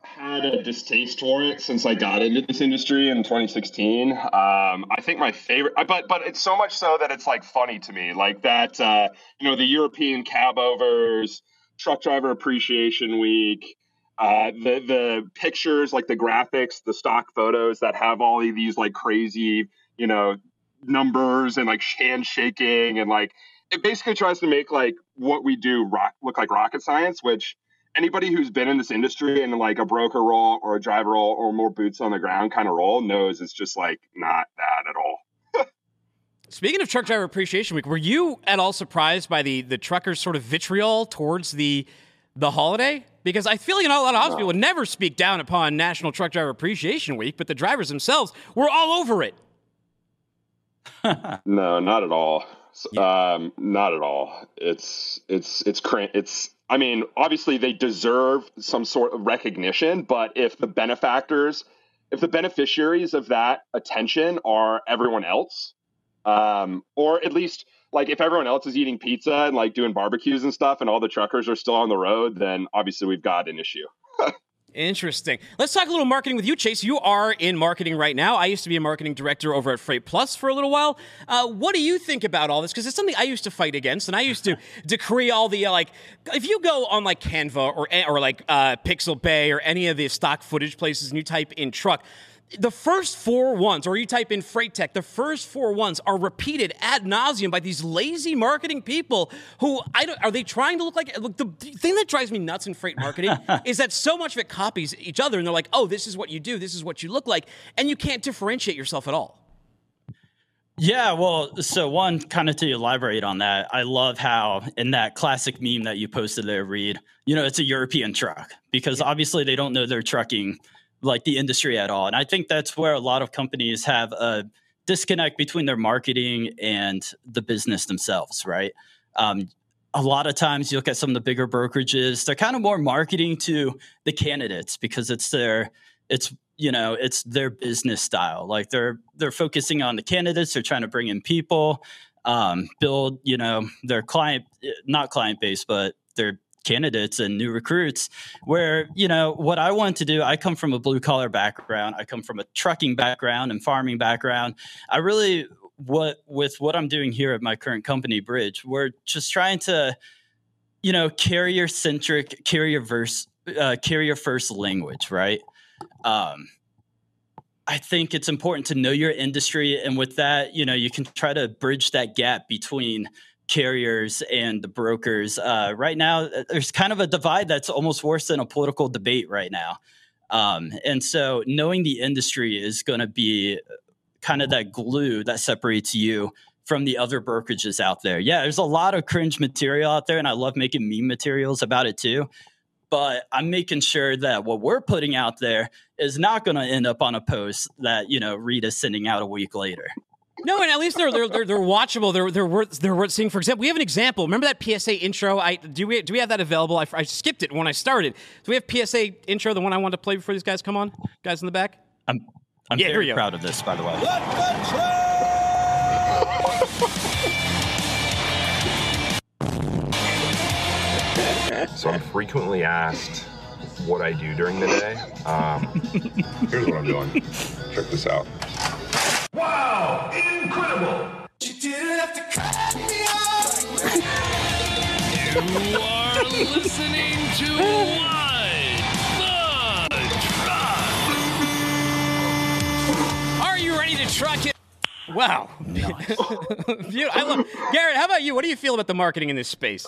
had a distaste for it since I got into this industry in 2016. Um, I think my favorite, but but it's so much so that it's like funny to me, like that. Uh, you know, the European cab overs, Truck Driver Appreciation Week. Uh, the the pictures, like the graphics, the stock photos that have all of these like crazy, you know, numbers and like handshaking and like it basically tries to make like what we do rock look like rocket science, which anybody who's been in this industry in like a broker role or a driver role or more boots on the ground kind of role knows it's just like not that at all. Speaking of Truck Driver Appreciation Week, were you at all surprised by the the truckers' sort of vitriol towards the the holiday? Because I feel you know a lot of no. people would never speak down upon National Truck Driver Appreciation Week, but the drivers themselves were all over it. [laughs] no, not at all. Yeah. Um, not at all. It's it's it's cr- it's I mean, obviously they deserve some sort of recognition, but if the benefactors, if the beneficiaries of that attention are everyone else, um, or at least like if everyone else is eating pizza and like doing barbecues and stuff, and all the truckers are still on the road, then obviously we've got an issue. [laughs] Interesting. Let's talk a little marketing with you, Chase. You are in marketing right now. I used to be a marketing director over at Freight Plus for a little while. Uh, what do you think about all this? Because it's something I used to fight against, and I used to [laughs] decree all the uh, like. If you go on like Canva or or like uh, Bay or any of the stock footage places, and you type in truck, the first four ones, or you type in freight tech, the first four ones are repeated ad nauseum by these lazy marketing people who I don't, are they trying to look like look, the thing that drives me nuts in freight marketing [laughs] is that so much of it copies each other and they're like, oh, this is what you do, this is what you look like, and you can't differentiate yourself at all. Yeah, well, so one kind of to elaborate on that, I love how in that classic meme that you posted there, Reed, you know, it's a European truck because obviously they don't know they're trucking like the industry at all. And I think that's where a lot of companies have a disconnect between their marketing and the business themselves, right? Um, a lot of times you look at some of the bigger brokerages, they're kind of more marketing to the candidates because it's their it's you know it's their business style like they're they're focusing on the candidates they're trying to bring in people um, build you know their client not client base but their candidates and new recruits where you know what i want to do i come from a blue collar background i come from a trucking background and farming background i really what with what I'm doing here at my current company, Bridge, we're just trying to, you know, carrier centric, carrier verse, uh, carrier first language, right? Um, I think it's important to know your industry, and with that, you know, you can try to bridge that gap between carriers and the brokers. Uh, right now, uh, there's kind of a divide that's almost worse than a political debate right now. Um, and so, knowing the industry is going to be kind of that glue that separates you from the other brokerages out there. Yeah, there's a lot of cringe material out there, and I love making meme materials about it too. But I'm making sure that what we're putting out there is not going to end up on a post that you know is sending out a week later. No, and at least they're they're they're, they're watchable. They're they're worth they're worth seeing. For example, we have an example. Remember that PSA intro? I do we do we have that available? I, I skipped it when I started. Do we have PSA intro? The one I wanted to play before these guys come on. Guys in the back. I'm I'm Yeah, very proud of this, by the way. So I'm frequently asked what I do during the day. Um, [laughs] here's what I'm doing. Check this out. Wow! Incredible! You didn't have to cut me off. You are listening to What the Truck. Are you ready to truck it? Wow. [laughs] Beaut- I love Garrett. How about you? What do you feel about the marketing in this space?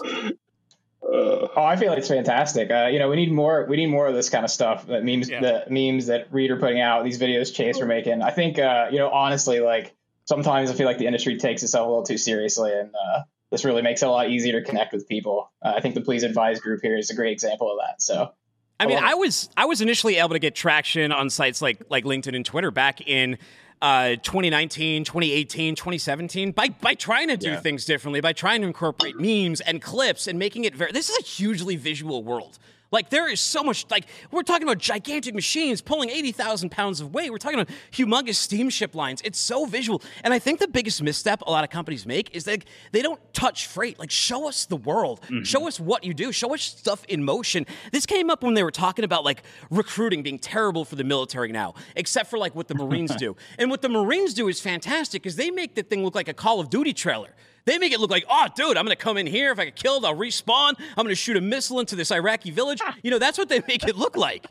Oh, I feel like it's fantastic. Uh, you know, we need more. We need more of this kind of stuff. That memes, the memes that Reed are putting out, these videos Chase are making. I think, uh, you know, honestly, like sometimes I feel like the industry takes itself a little too seriously, and uh, this really makes it a lot easier to connect with people. Uh, I think the Please Advise group here is a great example of that. So, I mean. I was I was initially able to get traction on sites like like LinkedIn and Twitter back in uh, 2019, 2018, 2017 by by trying to do Yeah. things differently, by trying to incorporate memes and clips and making it very. This is a hugely visual world. Like there is so much. Like we're talking about gigantic machines pulling eighty thousand pounds of weight. We're talking about humongous steamship lines. It's so visual, and I think the biggest misstep a lot of companies make is that they don't touch freight. Like show us the world, mm-hmm. show us what you do, show us stuff in motion. This came up when they were talking about like recruiting being terrible for the military now, except for like what the Marines [laughs] do. And what the Marines do is fantastic because they make the thing look like a Call of Duty trailer. They make it look like, oh, dude, I'm to come in here. If I get killed, I'll respawn. I'm to shoot a missile into this Iraqi village. [laughs] You know, that's what they make it look like.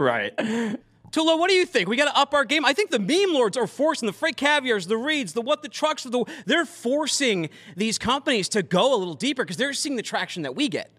Right. Tullo, what do you think? We got to up our game. I think the meme lords are forcing the freight caviars, the reeds, the what the trucks, the they're forcing these companies to go a little deeper because they're seeing the traction that we get.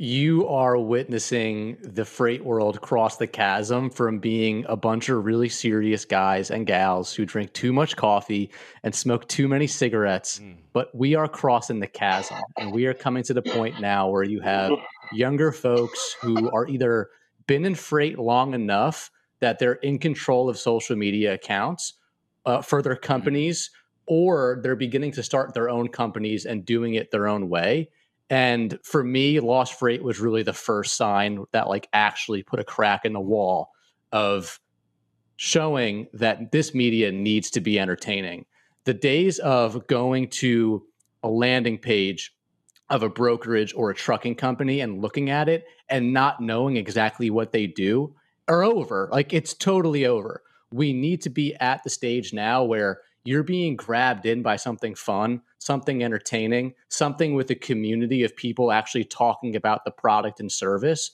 you are witnessing the freight world cross the chasm from being a bunch of really serious guys and gals who drink too much coffee and smoke too many cigarettes. Hmm. But we are crossing the chasm and we are coming to the point now where you have younger folks who are either been in freight long enough that they're in control of social media accounts uh, for their companies or they're beginning to start their own companies and doing it their own way and for me, Lost Freight was really the first sign that like actually put a crack in the wall of showing that this media needs to be entertaining. The days of going to a landing page of a brokerage or a trucking company and looking at it and not knowing exactly what they do are over. Like it's totally over. We need to be at the stage now where you're being grabbed in by something fun, something entertaining, something with a community of people actually talking about the product and service.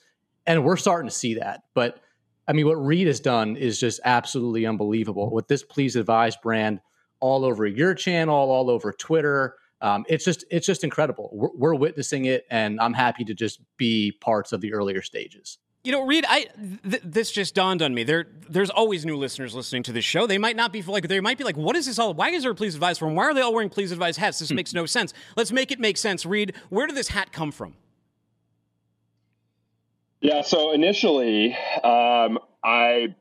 And we're starting to see that. But I mean, what Reed has done is just absolutely unbelievable. With this Please Advise brand all over your channel, all over Twitter, um, it's just it's just incredible. We're, we're witnessing it, and I'm happy to just be parts of the earlier stages. You know, Reed, I th- this just dawned on me. There, there's always new listeners listening to this show. They might not be like, they might be like, what is this all? Why is there a Please Advise form? Why are they all wearing Please Advise hats? This makes no sense. Let's make it make sense. Reed, where did this hat come from? Yeah, so initially, um, I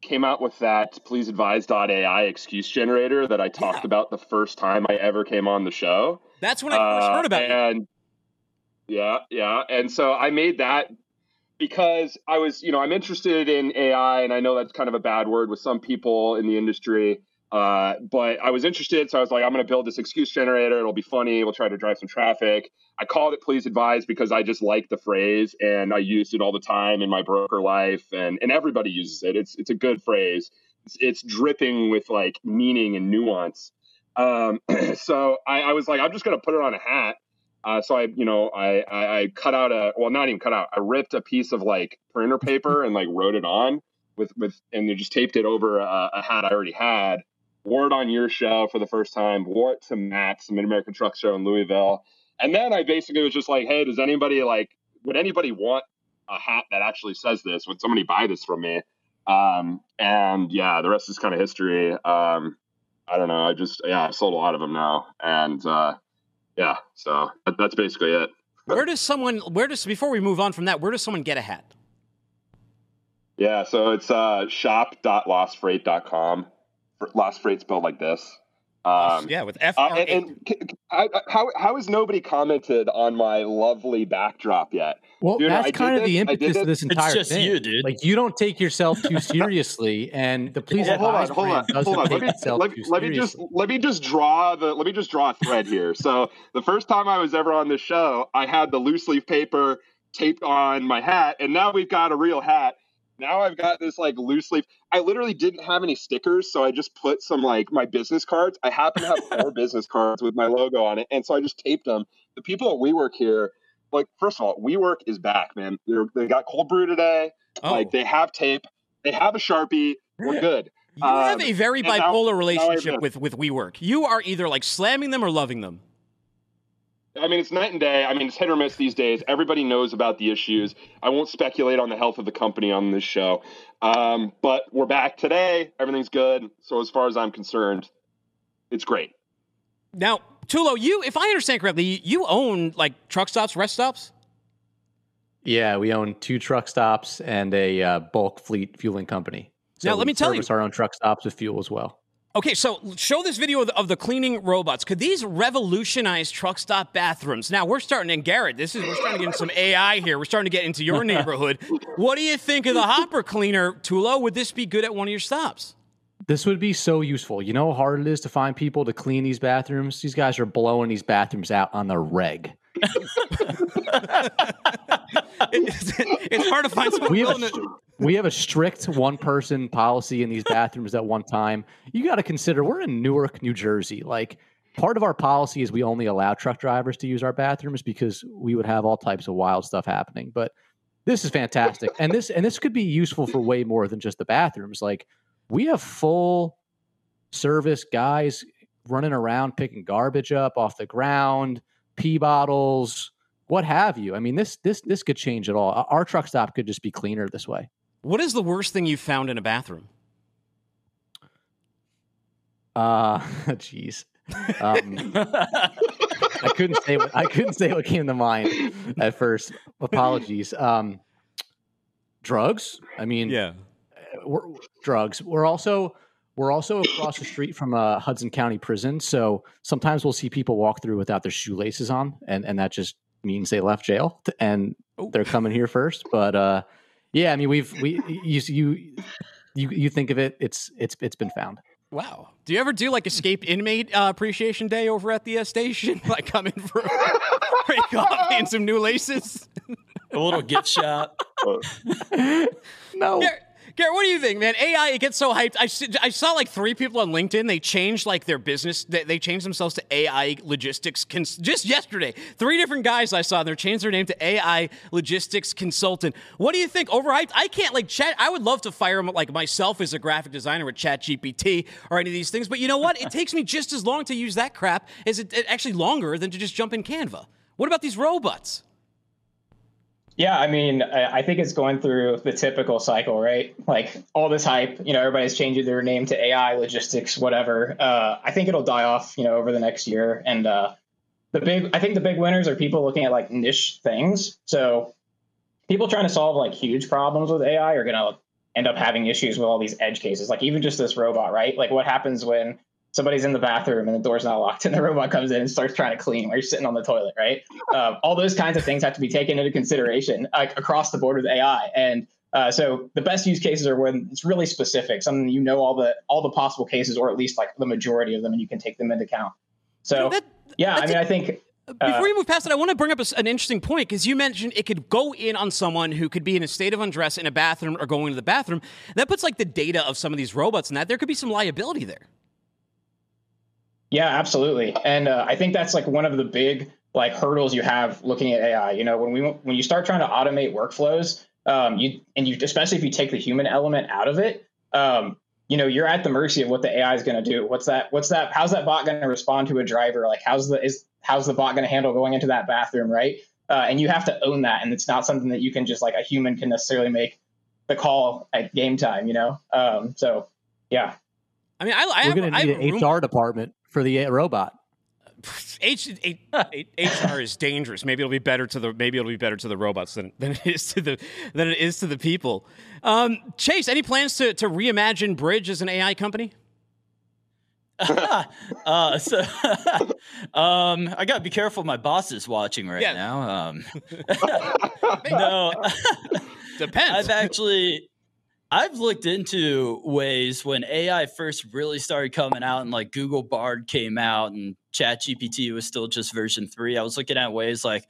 came out with that please advise.ai excuse generator that I talked about the first time I ever came on the show. That's when I first Uh, heard about it. and yeah, yeah. And so I made that because I was, you know, I'm interested in AI, and I know that's kind of a bad word with some people in the industry. Uh, but I was interested, so I was like, I'm going to build this excuse generator. It'll be funny. We'll try to drive some traffic. I called it "Please Advise" because I just like the phrase, and I used it all the time in my broker life, and and everybody uses it. It's it's a good phrase. it's, it's dripping with like meaning and nuance. Um, [clears throat] so I, I was like, I'm just gonna put it on a hat. Uh, so I, you know, I, I, I cut out a well, not even cut out. I ripped a piece of like printer paper and like wrote it on with with, and then just taped it over a, a hat I already had. Wore it on your show for the first time. Wore it to MATS Mid American Truck Show in Louisville, and then I basically was just like, hey, does anybody like, would anybody want a hat that actually says this? Would somebody buy this from me? Um, and yeah, the rest is kind of history. Um, I don't know. I just yeah, I sold a lot of them now, and uh, yeah, so that, that's basically it. Where does someone? Where does before we move on from that? Where does someone get a hat? Yeah, so it's uh, shop.lostfreight.com. Lost Freight spelled like this. Um, yeah, with F uh, and, and c- c- I- I- how how has nobody commented on my lovely backdrop yet? Well, Dude, that's did kind of this- the I impetus of this entire thing. You, dude. Like you don't take yourself too [laughs] seriously, and the please Well, hold on, hold on, doesn't hold on. take Let me, itself let, too let me just let me just draw the let me just draw a thread here. So the first time I was ever on this show, I had the loose leaf paper taped on my hat, and now we've got a real hat. Now I've got this like loose leaf. I literally didn't have any stickers, so I just put some like my business cards. I happen to have [laughs] four business cards with my logo on it, and so I just taped them. The people at WeWork here, like first of all, WeWork is back, man. They're, they got cold brew today. Oh. Like they have tape, they have a sharpie. We're [laughs] good. You have Um, a very bipolar now relationship been- with with WeWork. You are either like slamming them or loving them. I mean, it's night and day. I mean, it's hit or miss these days. Everybody knows about the issues. I won't speculate on the health of the company on this show. Um, but we're back today. Everything's good. So, as far as I'm concerned, it's great. Now, Tullo, you, if I understand correctly, you own like truck stops, rest stops. Yeah, we own two truck stops and a uh, bulk fleet fueling company. So Now, let we me tell you- service our own truck stops with fuel as well. Okay, so show this video of the, of the cleaning robots. Could these revolutionize truck stop bathrooms? Now we're starting, in Garrett, this is we're starting to get into some AI here. We're starting to get into your [laughs] neighborhood. what do you think of the hopper cleaner, Tullo? Would this be good at one of your stops? This would be so useful. You know how hard it is to find people to clean these bathrooms? These guys are blowing these bathrooms out on the reg. [laughs] [laughs] it's hard to find someone we have, a, we have a strict one person policy in these bathrooms at one time. You got to consider we're in Newark, New Jersey. Like part of our policy is we only allow truck drivers to use our bathrooms because we would have all types of wild stuff happening. But this is fantastic. and this and this could be useful for way more than just the bathrooms. Like we have full service guys running around picking garbage up off the ground, pee bottles, what have you. I mean, this this this could change it all. Our truck stop could just be cleaner this way. What is the worst thing you've found in a bathroom? Uh, [laughs] jeez. Um, I couldn't say what I couldn't say what came to mind at first. Apologies. Um, drugs. I mean, yeah, we're, drugs. We're also we're also across the street from a Hudson County prison, so sometimes we'll see people walk through without their shoelaces on, and and that just means they left jail and they're coming here first. But uh, yeah, I mean, we've we you you you you think of it, it's it's it's been found. Wow. Do you ever do like escape inmate uh, appreciation day over at the uh, station? [laughs] like come in for free coffee and some new laces? A little gift shop. [laughs] no. Garrett, Garrett, what do you think, man? AI, it gets so hyped. I saw like three people on LinkedIn. They changed like their business. They, they changed themselves to AI logistics. Cons- just yesterday, three different guys I saw. They're changed their name to AI logistics consultant. What do you think? Overhyped? I can't like chat. I would love to fire like myself as a graphic designer with ChatGPT or any of these things. But you know what? It takes me just as long to use that crap as it, it actually longer than to just jump in Canva. What about these robots? Yeah, I mean, I think it's going through the typical cycle, right? Like all this hype, you know, everybody's changing their name to AI, logistics, whatever. Uh, I think it'll die off, you know, over the next year. And uh, the big, I think the big winners are people looking at like niche things. So people trying to solve like huge problems with AI are going to end up having issues with all these edge cases. Like even just this robot, right? Like what happens when somebody's in the bathroom and the door's not locked and the robot comes in and starts trying to clean while you're sitting on the toilet, right? Um, all those kinds of things have to be taken into consideration like across the board with AI. And uh, so the best use cases are when it's really specific, something you know all the all the possible cases, or at least like the majority of them, and you can take them into account. So yeah, I mean, I think Before we move past it, I want to bring up a an interesting point because you mentioned it could go in on someone who could be in a state of undress in a bathroom or going to the bathroom. That puts like the data of some of these robots and that there could be some liability there. Yeah, absolutely. And uh, I think that's like one of the big like hurdles you have looking at AI. You know, when we when you start trying to automate workflows, um, you and you especially if you take the human element out of it, um, you know, you're at the mercy of what the AI is going to do. What's that? What's that? How's that bot going to respond to a driver? Like, how's the is how's the bot going to handle going into that bathroom, right? Uh, and you have to own that, and it's not something that you can just like a human can necessarily make the call at game time. You know, um, so yeah. I mean, I, I We're going to need a an room- HR department for the robot. H, H, H, HR is dangerous. Maybe it'll be better to the maybe it'll be better to the robots than, than it is to the than it is to the people. Um, Chase, any plans to to reimagine Bridge as an AI company? [laughs] uh, so, [laughs] um, I gotta be careful. My boss is watching right now. Um, [laughs] no, depends. I've actually, I've looked into ways when AI first really started coming out, and like Google Bard came out, and ChatGPT was still just version three. I was looking at ways like,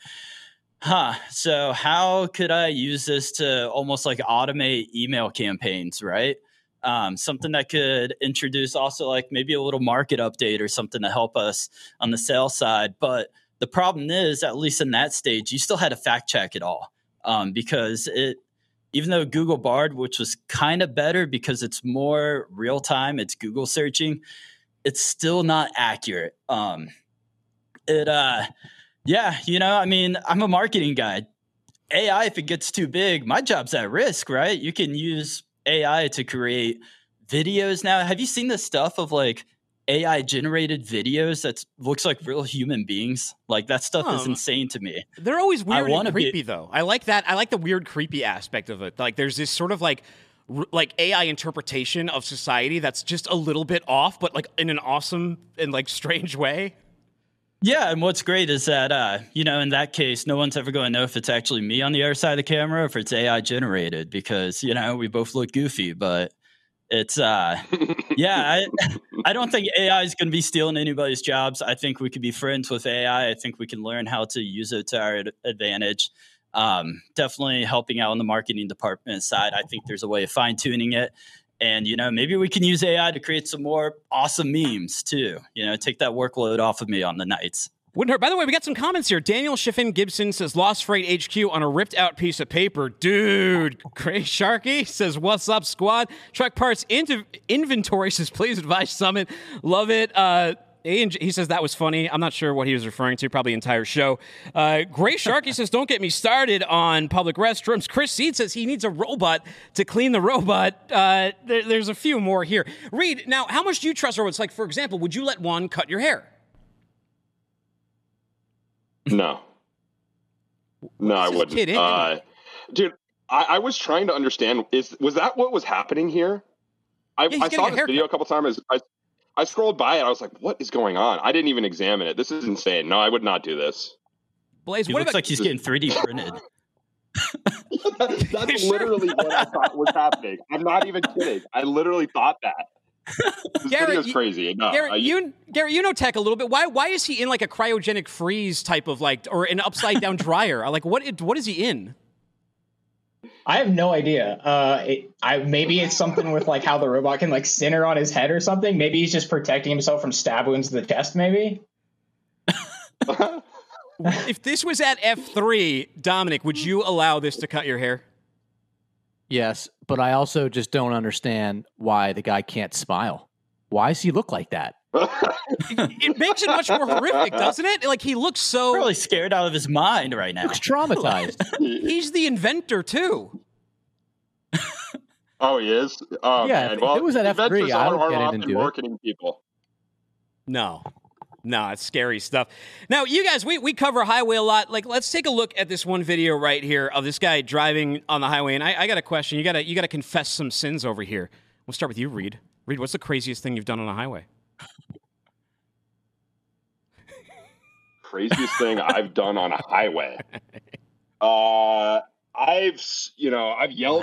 huh. So how could I use this to almost like automate email campaigns, right? um, something that could introduce also like maybe a little market update or something to help us on the sales side. But the problem is, at least in that stage, you still had to fact check it all um, because it, even though Google Bard, which was kind of better because it's more real time, it's Google searching, it's still not accurate. Um, it, uh, yeah, you know, I mean, I'm a marketing guy. AI, if it gets too big, my job's at risk, right? You can use AI to create videos now. Have you seen the stuff of like AI generated videos that looks like real human beings? Like that stuff is Um, insane to me. They're always I weird wanna and be- creepy, though. I like that. I like the weird, creepy aspect of it. Like, there's this sort of like, r- like AI interpretation of society that's just a little bit off, but like in an awesome and like strange way. Yeah, and what's great is that uh, you know, in that case, no one's ever going to know if it's actually me on the other side of the camera or if it's AI generated because you know we both look goofy, but it's uh, [laughs] yeah, I [laughs] I don't think AI is going to be stealing anybody's jobs. I think we could be friends with AI. I think we can learn how to use it to our ad- advantage. Um, definitely helping out on the marketing department side. I think there's a way of fine tuning it. And you know, maybe we can use AI to create some more awesome memes too. You know, take that workload off of me on the nights. Wouldn't hurt. By the way, we got some comments here. Daniel Schiffin Gibson says Lost Freight HQ on a ripped out piece of paper. Dude, Gray Sharky says, What's up, squad? Truck parts into inventory says, Please advise Summit. Love it. Uh, he says that was funny. I'm not sure what he was referring to. Probably entire show. Uh, Gray Sharky says, "Don't get me started on public restrooms." Chris Seed says he needs a robot to clean the robot. Uh, there- there's a few more here. Reed, now, how much do you trust robots? Like, for example, would you let one cut your hair? No. No, I wouldn't. kidding. Uh, dude, I, I was trying to understand. Is was that what was happening here? I, Yeah, I saw this haircut. video a couple times. I, I scrolled by it. I was like, "What is going on?" I didn't even examine it. This is insane. No, I would not do this. Blaze, He what looks about like he's getting 3D printed. [laughs] That's [laughs] literally what I thought was happening. I'm not even kidding. I literally thought that. [laughs] This Garrett, you- crazy. No, Garrett, I- you Garrett, you know tech a little bit. Why why is he in like a cryogenic freeze type of like or an upside down [laughs] dryer? Like what what is he in? I have no idea. Uh, it, I maybe it's something with like how the robot can like center on his head or something. Maybe he's just protecting himself from stab wounds to the chest. Maybe. [laughs] if this was at F three, Dominick, would you allow this to cut your hair? Yes, but I also just don't understand why the guy can't smile. Why does he look like that? [laughs] It makes it much more horrific, doesn't it? Like he looks so really scared out of his mind right now. Looks traumatized. [laughs] He's the inventor too. [laughs] oh, he is. Oh, Yeah, man. if- if well, it was at inventors F3, I are- would are get in often it. marketing people. No. No, it's scary stuff. Now, you guys, we, we cover highway a lot. Like, let's take a look at this one video right here of this guy driving on the highway. And I, I got a question. You gotta you gotta confess some sins over here. We'll start with you, Reed. Reed, what's the craziest thing you've done on a highway? craziest thing I've done on a highway. Uh, I've you know I've yelled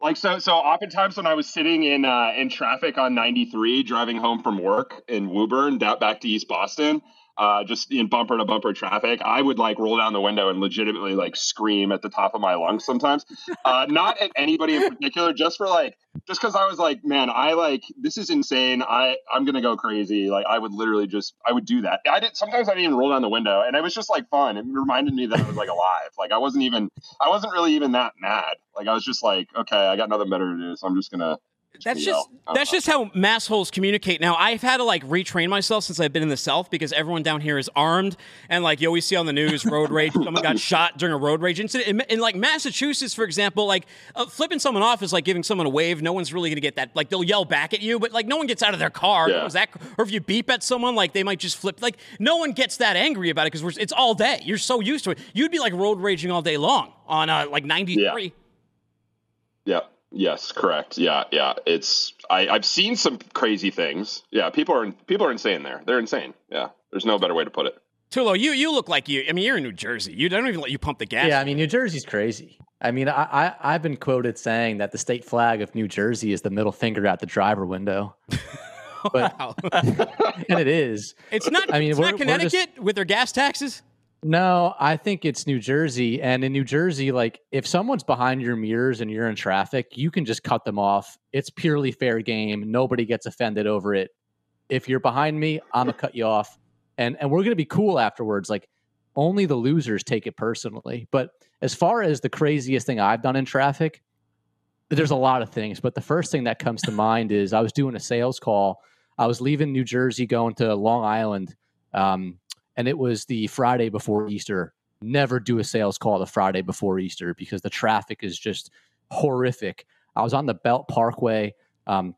like so so oftentimes when I was sitting in uh, in traffic on 93 driving home from work in Woburn down back to East Boston. Uh, just in bumper to bumper traffic, I would like roll down the window and legitimately like scream at the top of my lungs sometimes. Uh, [laughs] not at anybody in particular, just for like, just because I was like, man, I like this is insane. I I'm gonna go crazy. Like I would literally just I would do that. I did sometimes I didn't even roll down the window, and it was just like fun. It reminded me that I was like alive. Like I wasn't even I wasn't really even that mad. Like I was just like, okay, I got nothing better to do, so I'm just gonna That's you know, just that's just how massholes communicate. Now I've had to like retrain myself since I've been in the South because everyone down here is armed, and like you always see on the news, road rage. [laughs] someone got shot during a road rage incident. In, in like Massachusetts, for example, like uh, flipping someone off is like giving someone a wave. No one's really gonna get that. Like they'll yell back at you, but like no one gets out of their car. Yeah. that, or if you beep at someone, like they might just flip. Like no one gets that angry about it because it's all day. You're so used to it. You'd be like road raging all day long on uh, like 93. Yeah. Yes. Correct. Yeah. Yeah. It's I I've seen some crazy things. Yeah. People are people are insane there. They're insane. Yeah. There's no better way to put it. Tullo, you you look like you. I mean, you're in New Jersey. You don't even let you pump the gas. Yeah, I mean, New Jersey's crazy. I mean, I, I I've been quoted saying that the state flag of New Jersey is the middle finger out the driver window. [laughs] But, [laughs] and it is. It's not. I mean, it's we're- not we're just- Connecticut with their gas taxes. No, I think it's New Jersey. And in New Jersey, like if someone's behind your mirrors and you're in traffic, you can just cut them off. It's purely fair game. Nobody gets offended over it. If you're behind me, I'm gonna cut you off. And and we're gonna be cool afterwards. Like only the losers take it personally. But as far as the craziest thing I've done in traffic, there's a lot of things. But the first thing that comes to mind is I was doing a sales call. I was leaving New Jersey going to Long Island. Um, and it was the Friday before Easter. Never do a sales call the Friday before Easter because the traffic is just horrific. I was on the Belt Parkway um,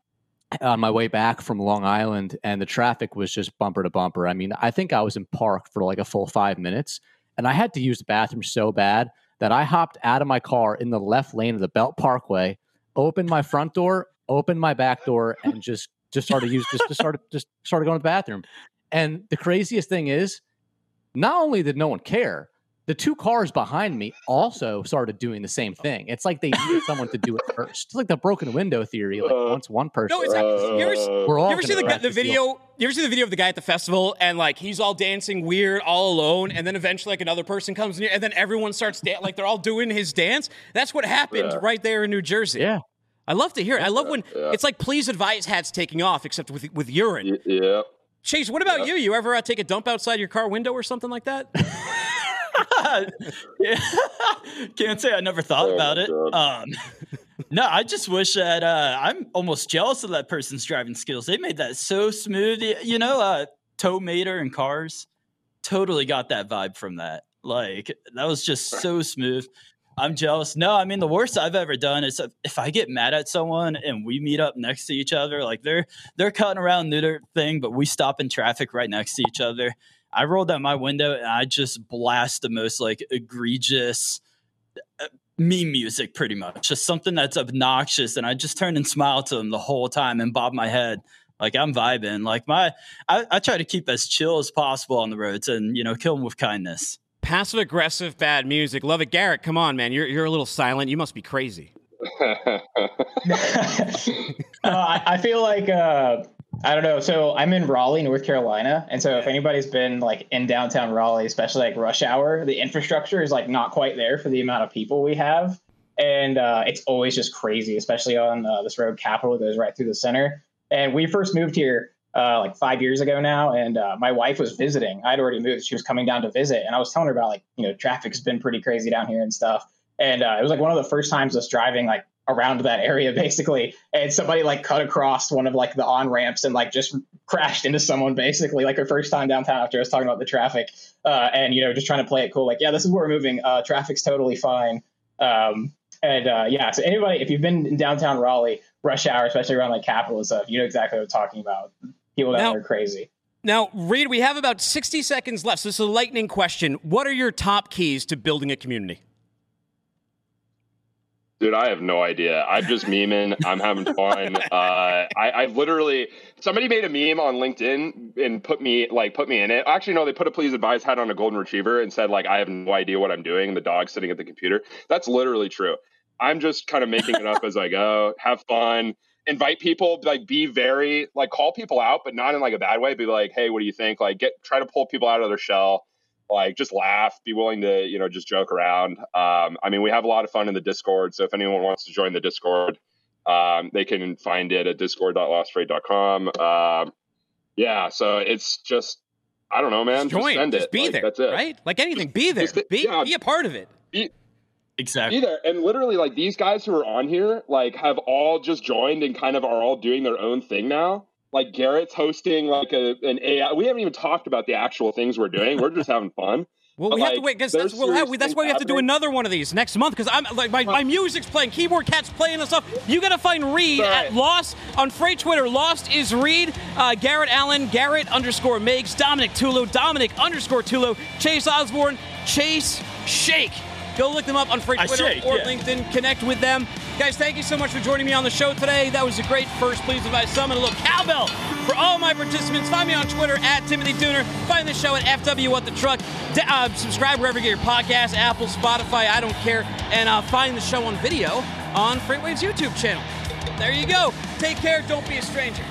on my way back from Long Island, and the traffic was just bumper to bumper. I mean, I think I was in park for like a full five minutes, and I had to use the bathroom so bad that I hopped out of my car in the left lane of the Belt Parkway, opened my front door, opened my back door, and just just started use just, just started just started going to the bathroom. And the craziest thing is, not only did no one care, the two cars behind me also started doing the same oh. thing. It's like they needed someone to do it [laughs] first. It's like the broken window theory. Like uh, once one person, No, it's not. You ever, we're all you ever see the, the the- video? You ever see the video of the guy at the festival and like he's all dancing weird, all alone, and then eventually like another person comes near, and then everyone starts dan- like they're all doing his dance. That's what happened Yeah. right there in New Jersey. Yeah. I love to hear it. I love when Yeah. it's like please advise hats taking off, except with with urine. Yeah. Chase, what about you? You ever uh, take a dump outside your car window or something like that? Yeah. [laughs] Can't say I never thought Oh about it. Um, [laughs] no, I just wish that uh, I'm almost jealous of that person's driving skills. They made that so smooth. You know, uh, Tow Mater and Cars totally got that vibe from that. Like that was just [laughs] so smooth. I'm jealous. No, I mean the worst I've ever done is if- I get mad at someone and we meet up next to each other, like they're they're cutting around their thing, but we stop in traffic right next to each other. I rolled down my window and I just blast the most like egregious uh, meme music, pretty much, just something that's obnoxious, and I just turn and smile to them the whole time and bob my head. Like I'm vibing. Like my, I, I try to keep as chill as possible on the roads, and you know, kill them with kindness. Passive aggressive bad music. Love it, Garrett. Come on, man. You're you're a little silent. You must be crazy. [laughs] [laughs] Uh, I, I feel like uh, I don't know. So I'm in Raleigh, North Carolina, and so if anybody's been like in downtown Raleigh, especially like rush hour, the infrastructure is like not quite there for the amount of people we have, and uh, it's always just crazy, especially on uh, this road Capital that goes right through the center. And we first moved here uh, like five years ago now, and uh, my wife was visiting. I'd already moved; she was coming down to visit, and I was telling her about like you know traffic's been pretty crazy down here and stuff. And uh, it was like one of the first times us driving like around that area [laughs] basically and somebody like cut across one of like the on ramps and like just crashed into someone basically like her first time downtown after I was talking about the traffic uh, and you know just trying to play it cool. Like yeah this is where we're moving. Uh, traffic's totally fine. Um, and uh, yeah so anybody if you've been in downtown Raleigh rush hour especially around like Capital and stuff you know exactly what I'm talking about people down Now- there are crazy Now, Reed, we have about 60 seconds left. So this is a lightning question. What are your top keys to building a community? Dude, I have no idea. I'm just memeing. I'm having fun. [laughs] Uh, I, I literally somebody made a meme on LinkedIn and put me like put me in it. Actually, no, they put a please advise hat on a golden retriever and said like I have no idea what I'm doing. The dog's sitting at the computer. That's literally true. I'm just kind of making it up as I go. Have fun. Invite people, like be very like call people out, but not in like a bad way. Be like, hey, what do you think? Like get try to pull people out of their shell. Like just laugh, be willing to you know just joke around. Um, I mean, we have a lot of fun in the Discord, so if anyone wants to join the Discord, um, they can find it at discord.lostfreight.com. Um, yeah, so it's just I don't know, man. Join. Just send Just it. be Like, there. That's it. Right? Like anything, be there. Just- Be, yeah. be a part of it. Be, Exactly. Either. And literally, like these guys who are on here, like have all just joined and kind of are all doing their own thing now. Like Garrett's hosting like a an AI. We haven't even talked about the actual things we're doing. We're just having fun. [laughs] Well, But, we have to wait because that's, we'll have, that's why we have to do another one of these next month because I'm like my, my music's playing, keyboard cat's playing and stuff. You gotta find Reed at Lost on Freight Twitter. Lost is Reed, uh, Garrett Allen, Garrett underscore Migs, Dominick Tullo, Dominick underscore Tullo, Chase Osborne, Chase Shake. Go look them up on Freight I Twitter shake, or yeah. LinkedIn. Connect with them. Guys, thank you so much for joining me on the show today. That was a great first Please Advise Summit. A little cowbell for all my participants. Find me on Twitter at Timothy Dooner. Find the show at FW What the Truck. D- uh, subscribe wherever you get your podcast, Apple, Spotify, I don't care. And uh, find the show on video on FreightWaves YouTube channel. There you go. Take care. Don't be a stranger.